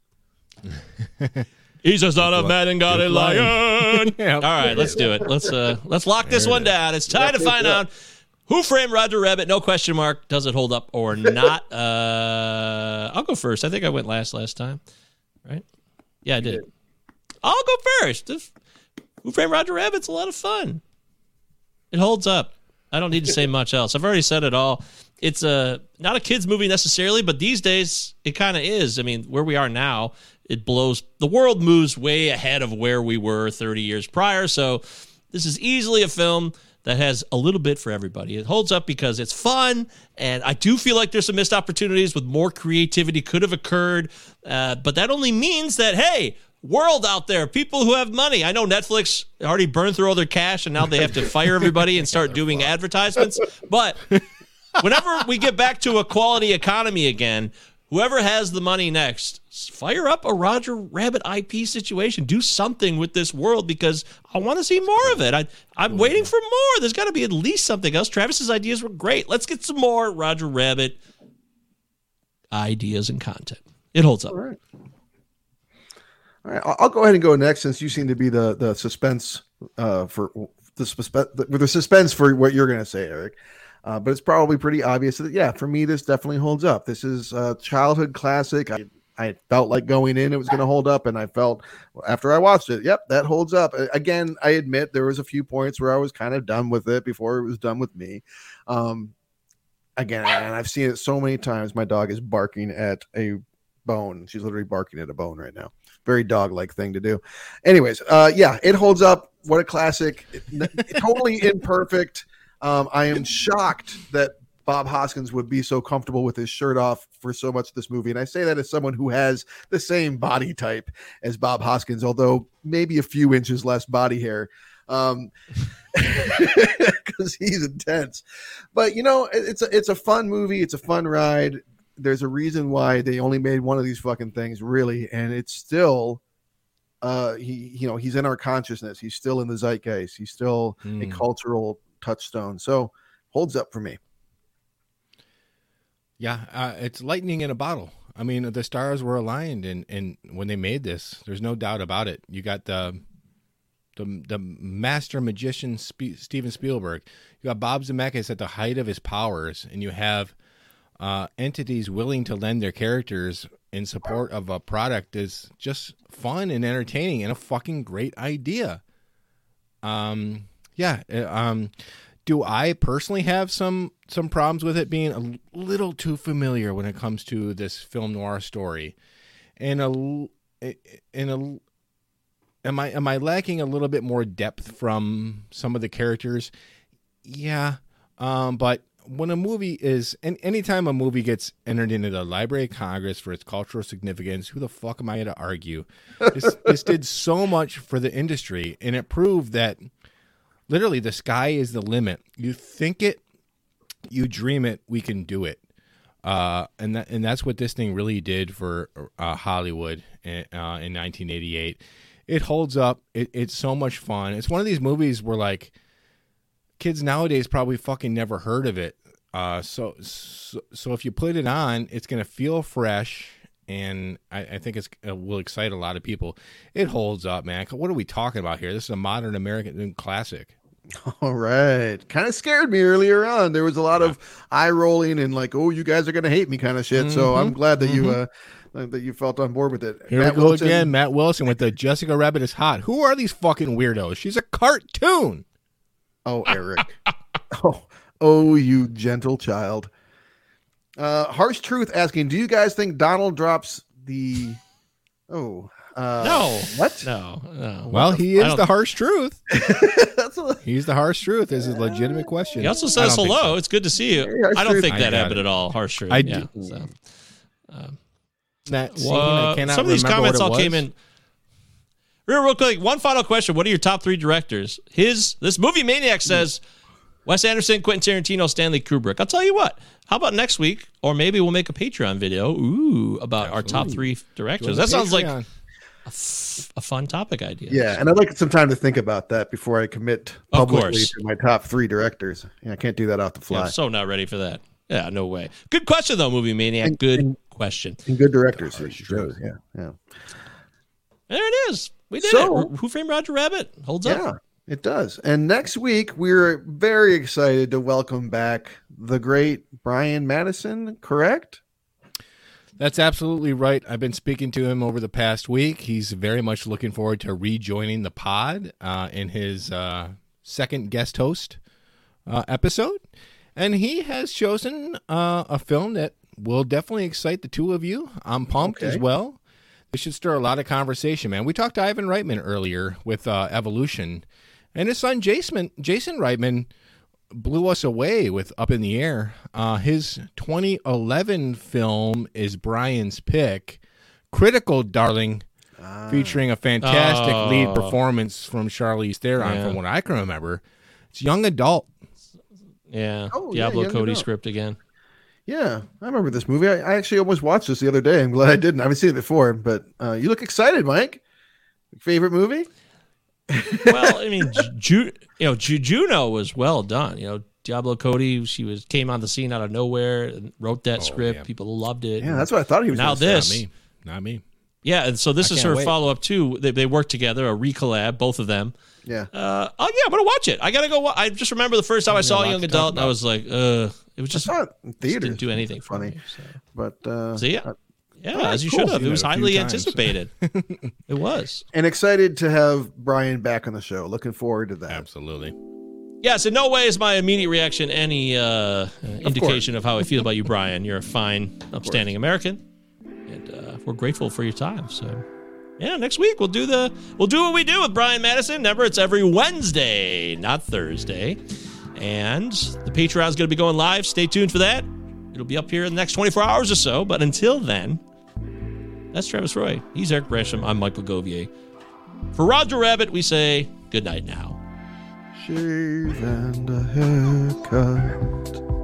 He's a son of man and God a lion. Yeah. All right, let's do it. Let's uh let's lock this one down. It's time to find out who framed Roger Rabbit. No question mark. Does it hold up or not? Uh I'll go first. I think I went last last time. Right? Yeah, I did. I'll go first. This- who framed Roger Rabbit's a lot of fun. It holds up. I don't need to say much else. I've already said it all. It's a not a kids movie necessarily, but these days it kind of is. I mean, where we are now, it blows. The world moves way ahead of where we were 30 years prior. So this is easily a film that has a little bit for everybody. It holds up because it's fun, and I do feel like there's some missed opportunities with more creativity could have occurred. Uh, but that only means that hey, world out there, people who have money. I know Netflix already burned through all their cash, and now they have to fire everybody and start doing advertisements. But whenever we get back to a quality economy again, whoever has the money next, fire up a Roger Rabbit IP situation. Do something with this world because I want to see more of it. I, I'm waiting for more. There's got to be at least something else. Travis's ideas were great. Let's get some more Roger Rabbit ideas and content. It holds up. All right. All right, I'll, go ahead and go next since you seem to be the the suspense uh, for the suspense with the suspense for what you're going to say, Eric. Uh, but it's probably pretty obvious that yeah, for me this definitely holds up. This is a childhood classic. I I felt like going in it was going to hold up, and I felt after I watched it, yep, that holds up. Again, I admit there was a few points where I was kind of done with it before it was done with me. Um, again, and I've seen it so many times. My dog is barking at a bone. She's literally barking at a bone right now. Very dog like thing to do. Anyways, uh, yeah, it holds up. What a classic. Totally imperfect. Um, I am shocked that Bob Hoskins would be so comfortable with his shirt off for so much of this movie. And I say that as someone who has the same body type as Bob Hoskins, although maybe a few inches less body hair. Um, because he's intense. But you know, it's a it's a fun movie. It's a fun ride. There's a reason why they only made one of these fucking things, really, and it's still, uh, he you know he's in our consciousness. He's still in the zeitgeist. He's still a Hmm. cultural touchstone. So holds up for me. Yeah, uh, it's lightning in a bottle. I mean, the stars were aligned, and, and when they made this, there's no doubt about it. You got the the the master magician Spe- Steven Spielberg. You got Bob Zemeckis at the height of his powers, and you have uh, entities willing to lend their characters in support of a product is just fun and entertaining and a fucking great idea. Um, Yeah. Um, do I personally have some some problems with it being a little too familiar when it comes to this film noir story, and a and a am I am I lacking a little bit more depth from some of the characters? Yeah, um, but when a movie is and anytime a movie gets entered into the Library of Congress for its cultural significance, who the fuck am I to argue? This, this did so much for the industry, and it proved that literally the sky is the limit. You think it, you dream it, we can do it. Uh, and that and that's what this thing really did for uh, Hollywood in, uh, in 1988. It holds up. It, it's so much fun. It's one of these movies where like kids nowadays probably fucking never heard of it. Uh, so, so so if you put it on, it's gonna feel fresh, and I, I think it's it will excite a lot of people. It holds up, man. What are we talking about here? This is a modern American classic. All right. Kind of scared me earlier on. There was a lot of eye rolling and like, oh, you guys are gonna hate me kind of shit. So I'm glad that you uh that you felt on board with it. Here Matt we go Wilson- again. Matt Wilson with the Jessica Rabbit is hot. Who are these fucking weirdos? She's a cartoon. Oh, Eric. oh, oh, you gentle child. Uh, Harsh Truth asking, do you guys think Donald drops the? Oh, uh, No. What? No, no. Well, he is the harsh truth. A, He's the harsh truth. This is a legitimate question. He also says hello. so. It's good to see you. Harsh I don't truth. think I that happened it. at all. Harsh truth. I yeah. do- So. That scene, Well, I cannot some of these comments what it all came in. Real, real quick. One final question: What are your top three directors? His this movie maniac hmm. says Wes Anderson, Quentin Tarantino, Stanley Kubrick. I'll tell you what. How about next week, or maybe we'll make a Patreon video. Ooh, about our top three directors. That sounds like Patreon. a fun topic idea. yeah, and I'd like some time to think about that before I commit publicly to my top three directors. Yeah, I can't do that off the Yeah, fly. I'm so not ready for that. Yeah, no way. Good question though, movie maniac. And- Good and- question. and good directors. you chose. Yeah, yeah, There it is. We did So- it. Who framed Roger Rabbit? Holds yeah. up. Yeah, it does. And next week we're very excited to welcome back the great Brian Madison. Correct? That's absolutely right. I've been speaking to him over the past week. He's very much looking forward to rejoining the pod uh, in his uh, second guest host uh, episode. And he has chosen uh, a film that will definitely excite the two of you. I'm pumped as well. This should stir a lot of conversation, man. We talked to Ivan Reitman earlier with uh, Evolution, and his son Jason Jason Reitman blew us away with Up in the Air. Uh, his 2011 film is Brian's pick, Critical Darling, featuring a fantastic Oh. lead performance from Charlize Theron, Yeah. from what I can remember. It's young adult. Yeah. Oh, Diablo young Cody adult. script again. Yeah, I remember this movie. I, I actually almost watched this the other day. I'm glad I didn't. I haven't seen it before, but uh, you look excited, Mike. Favorite movie? Well, I mean, Ju- you know, Ju- Juno was well done. You know, Diablo Cody, she was came on the scene out of nowhere and wrote that script. yeah. People loved it. Yeah, that's what I thought he was. now gonna say. this, Not me. Not me. yeah, and so this I is her follow up too. They, they worked together, a recollab, both of them. Yeah. Uh, oh yeah, I'm gonna watch it. I gotta go. Wa- I just remember the first time I saw a young adult, and I was like, uh, it was I just, saw it in just didn't do anything for Funny. me. So. But uh, So yeah, yeah, All right, as you cool. should have. It was it a few highly times. anticipated. it was. and excited to have Brian back on the show. Looking forward to that. Absolutely. Yes, in no way is my immediate reaction any uh, indication of how I feel about you, Brian. You're a fine, upstanding American, and uh, we're grateful for your time. So, yeah, next week we'll do the we'll do what we do with Brian Madison. Remember, it's every Wednesday, not Thursday, and the Patreon's going to be going live. Stay tuned for that. It'll be up here in the next 24 hours or so. But until then, that's Travis Roy. He's Eric Brasham. I'm Michael Govier. For Roger Rabbit, we say good night now. Shave and a haircut.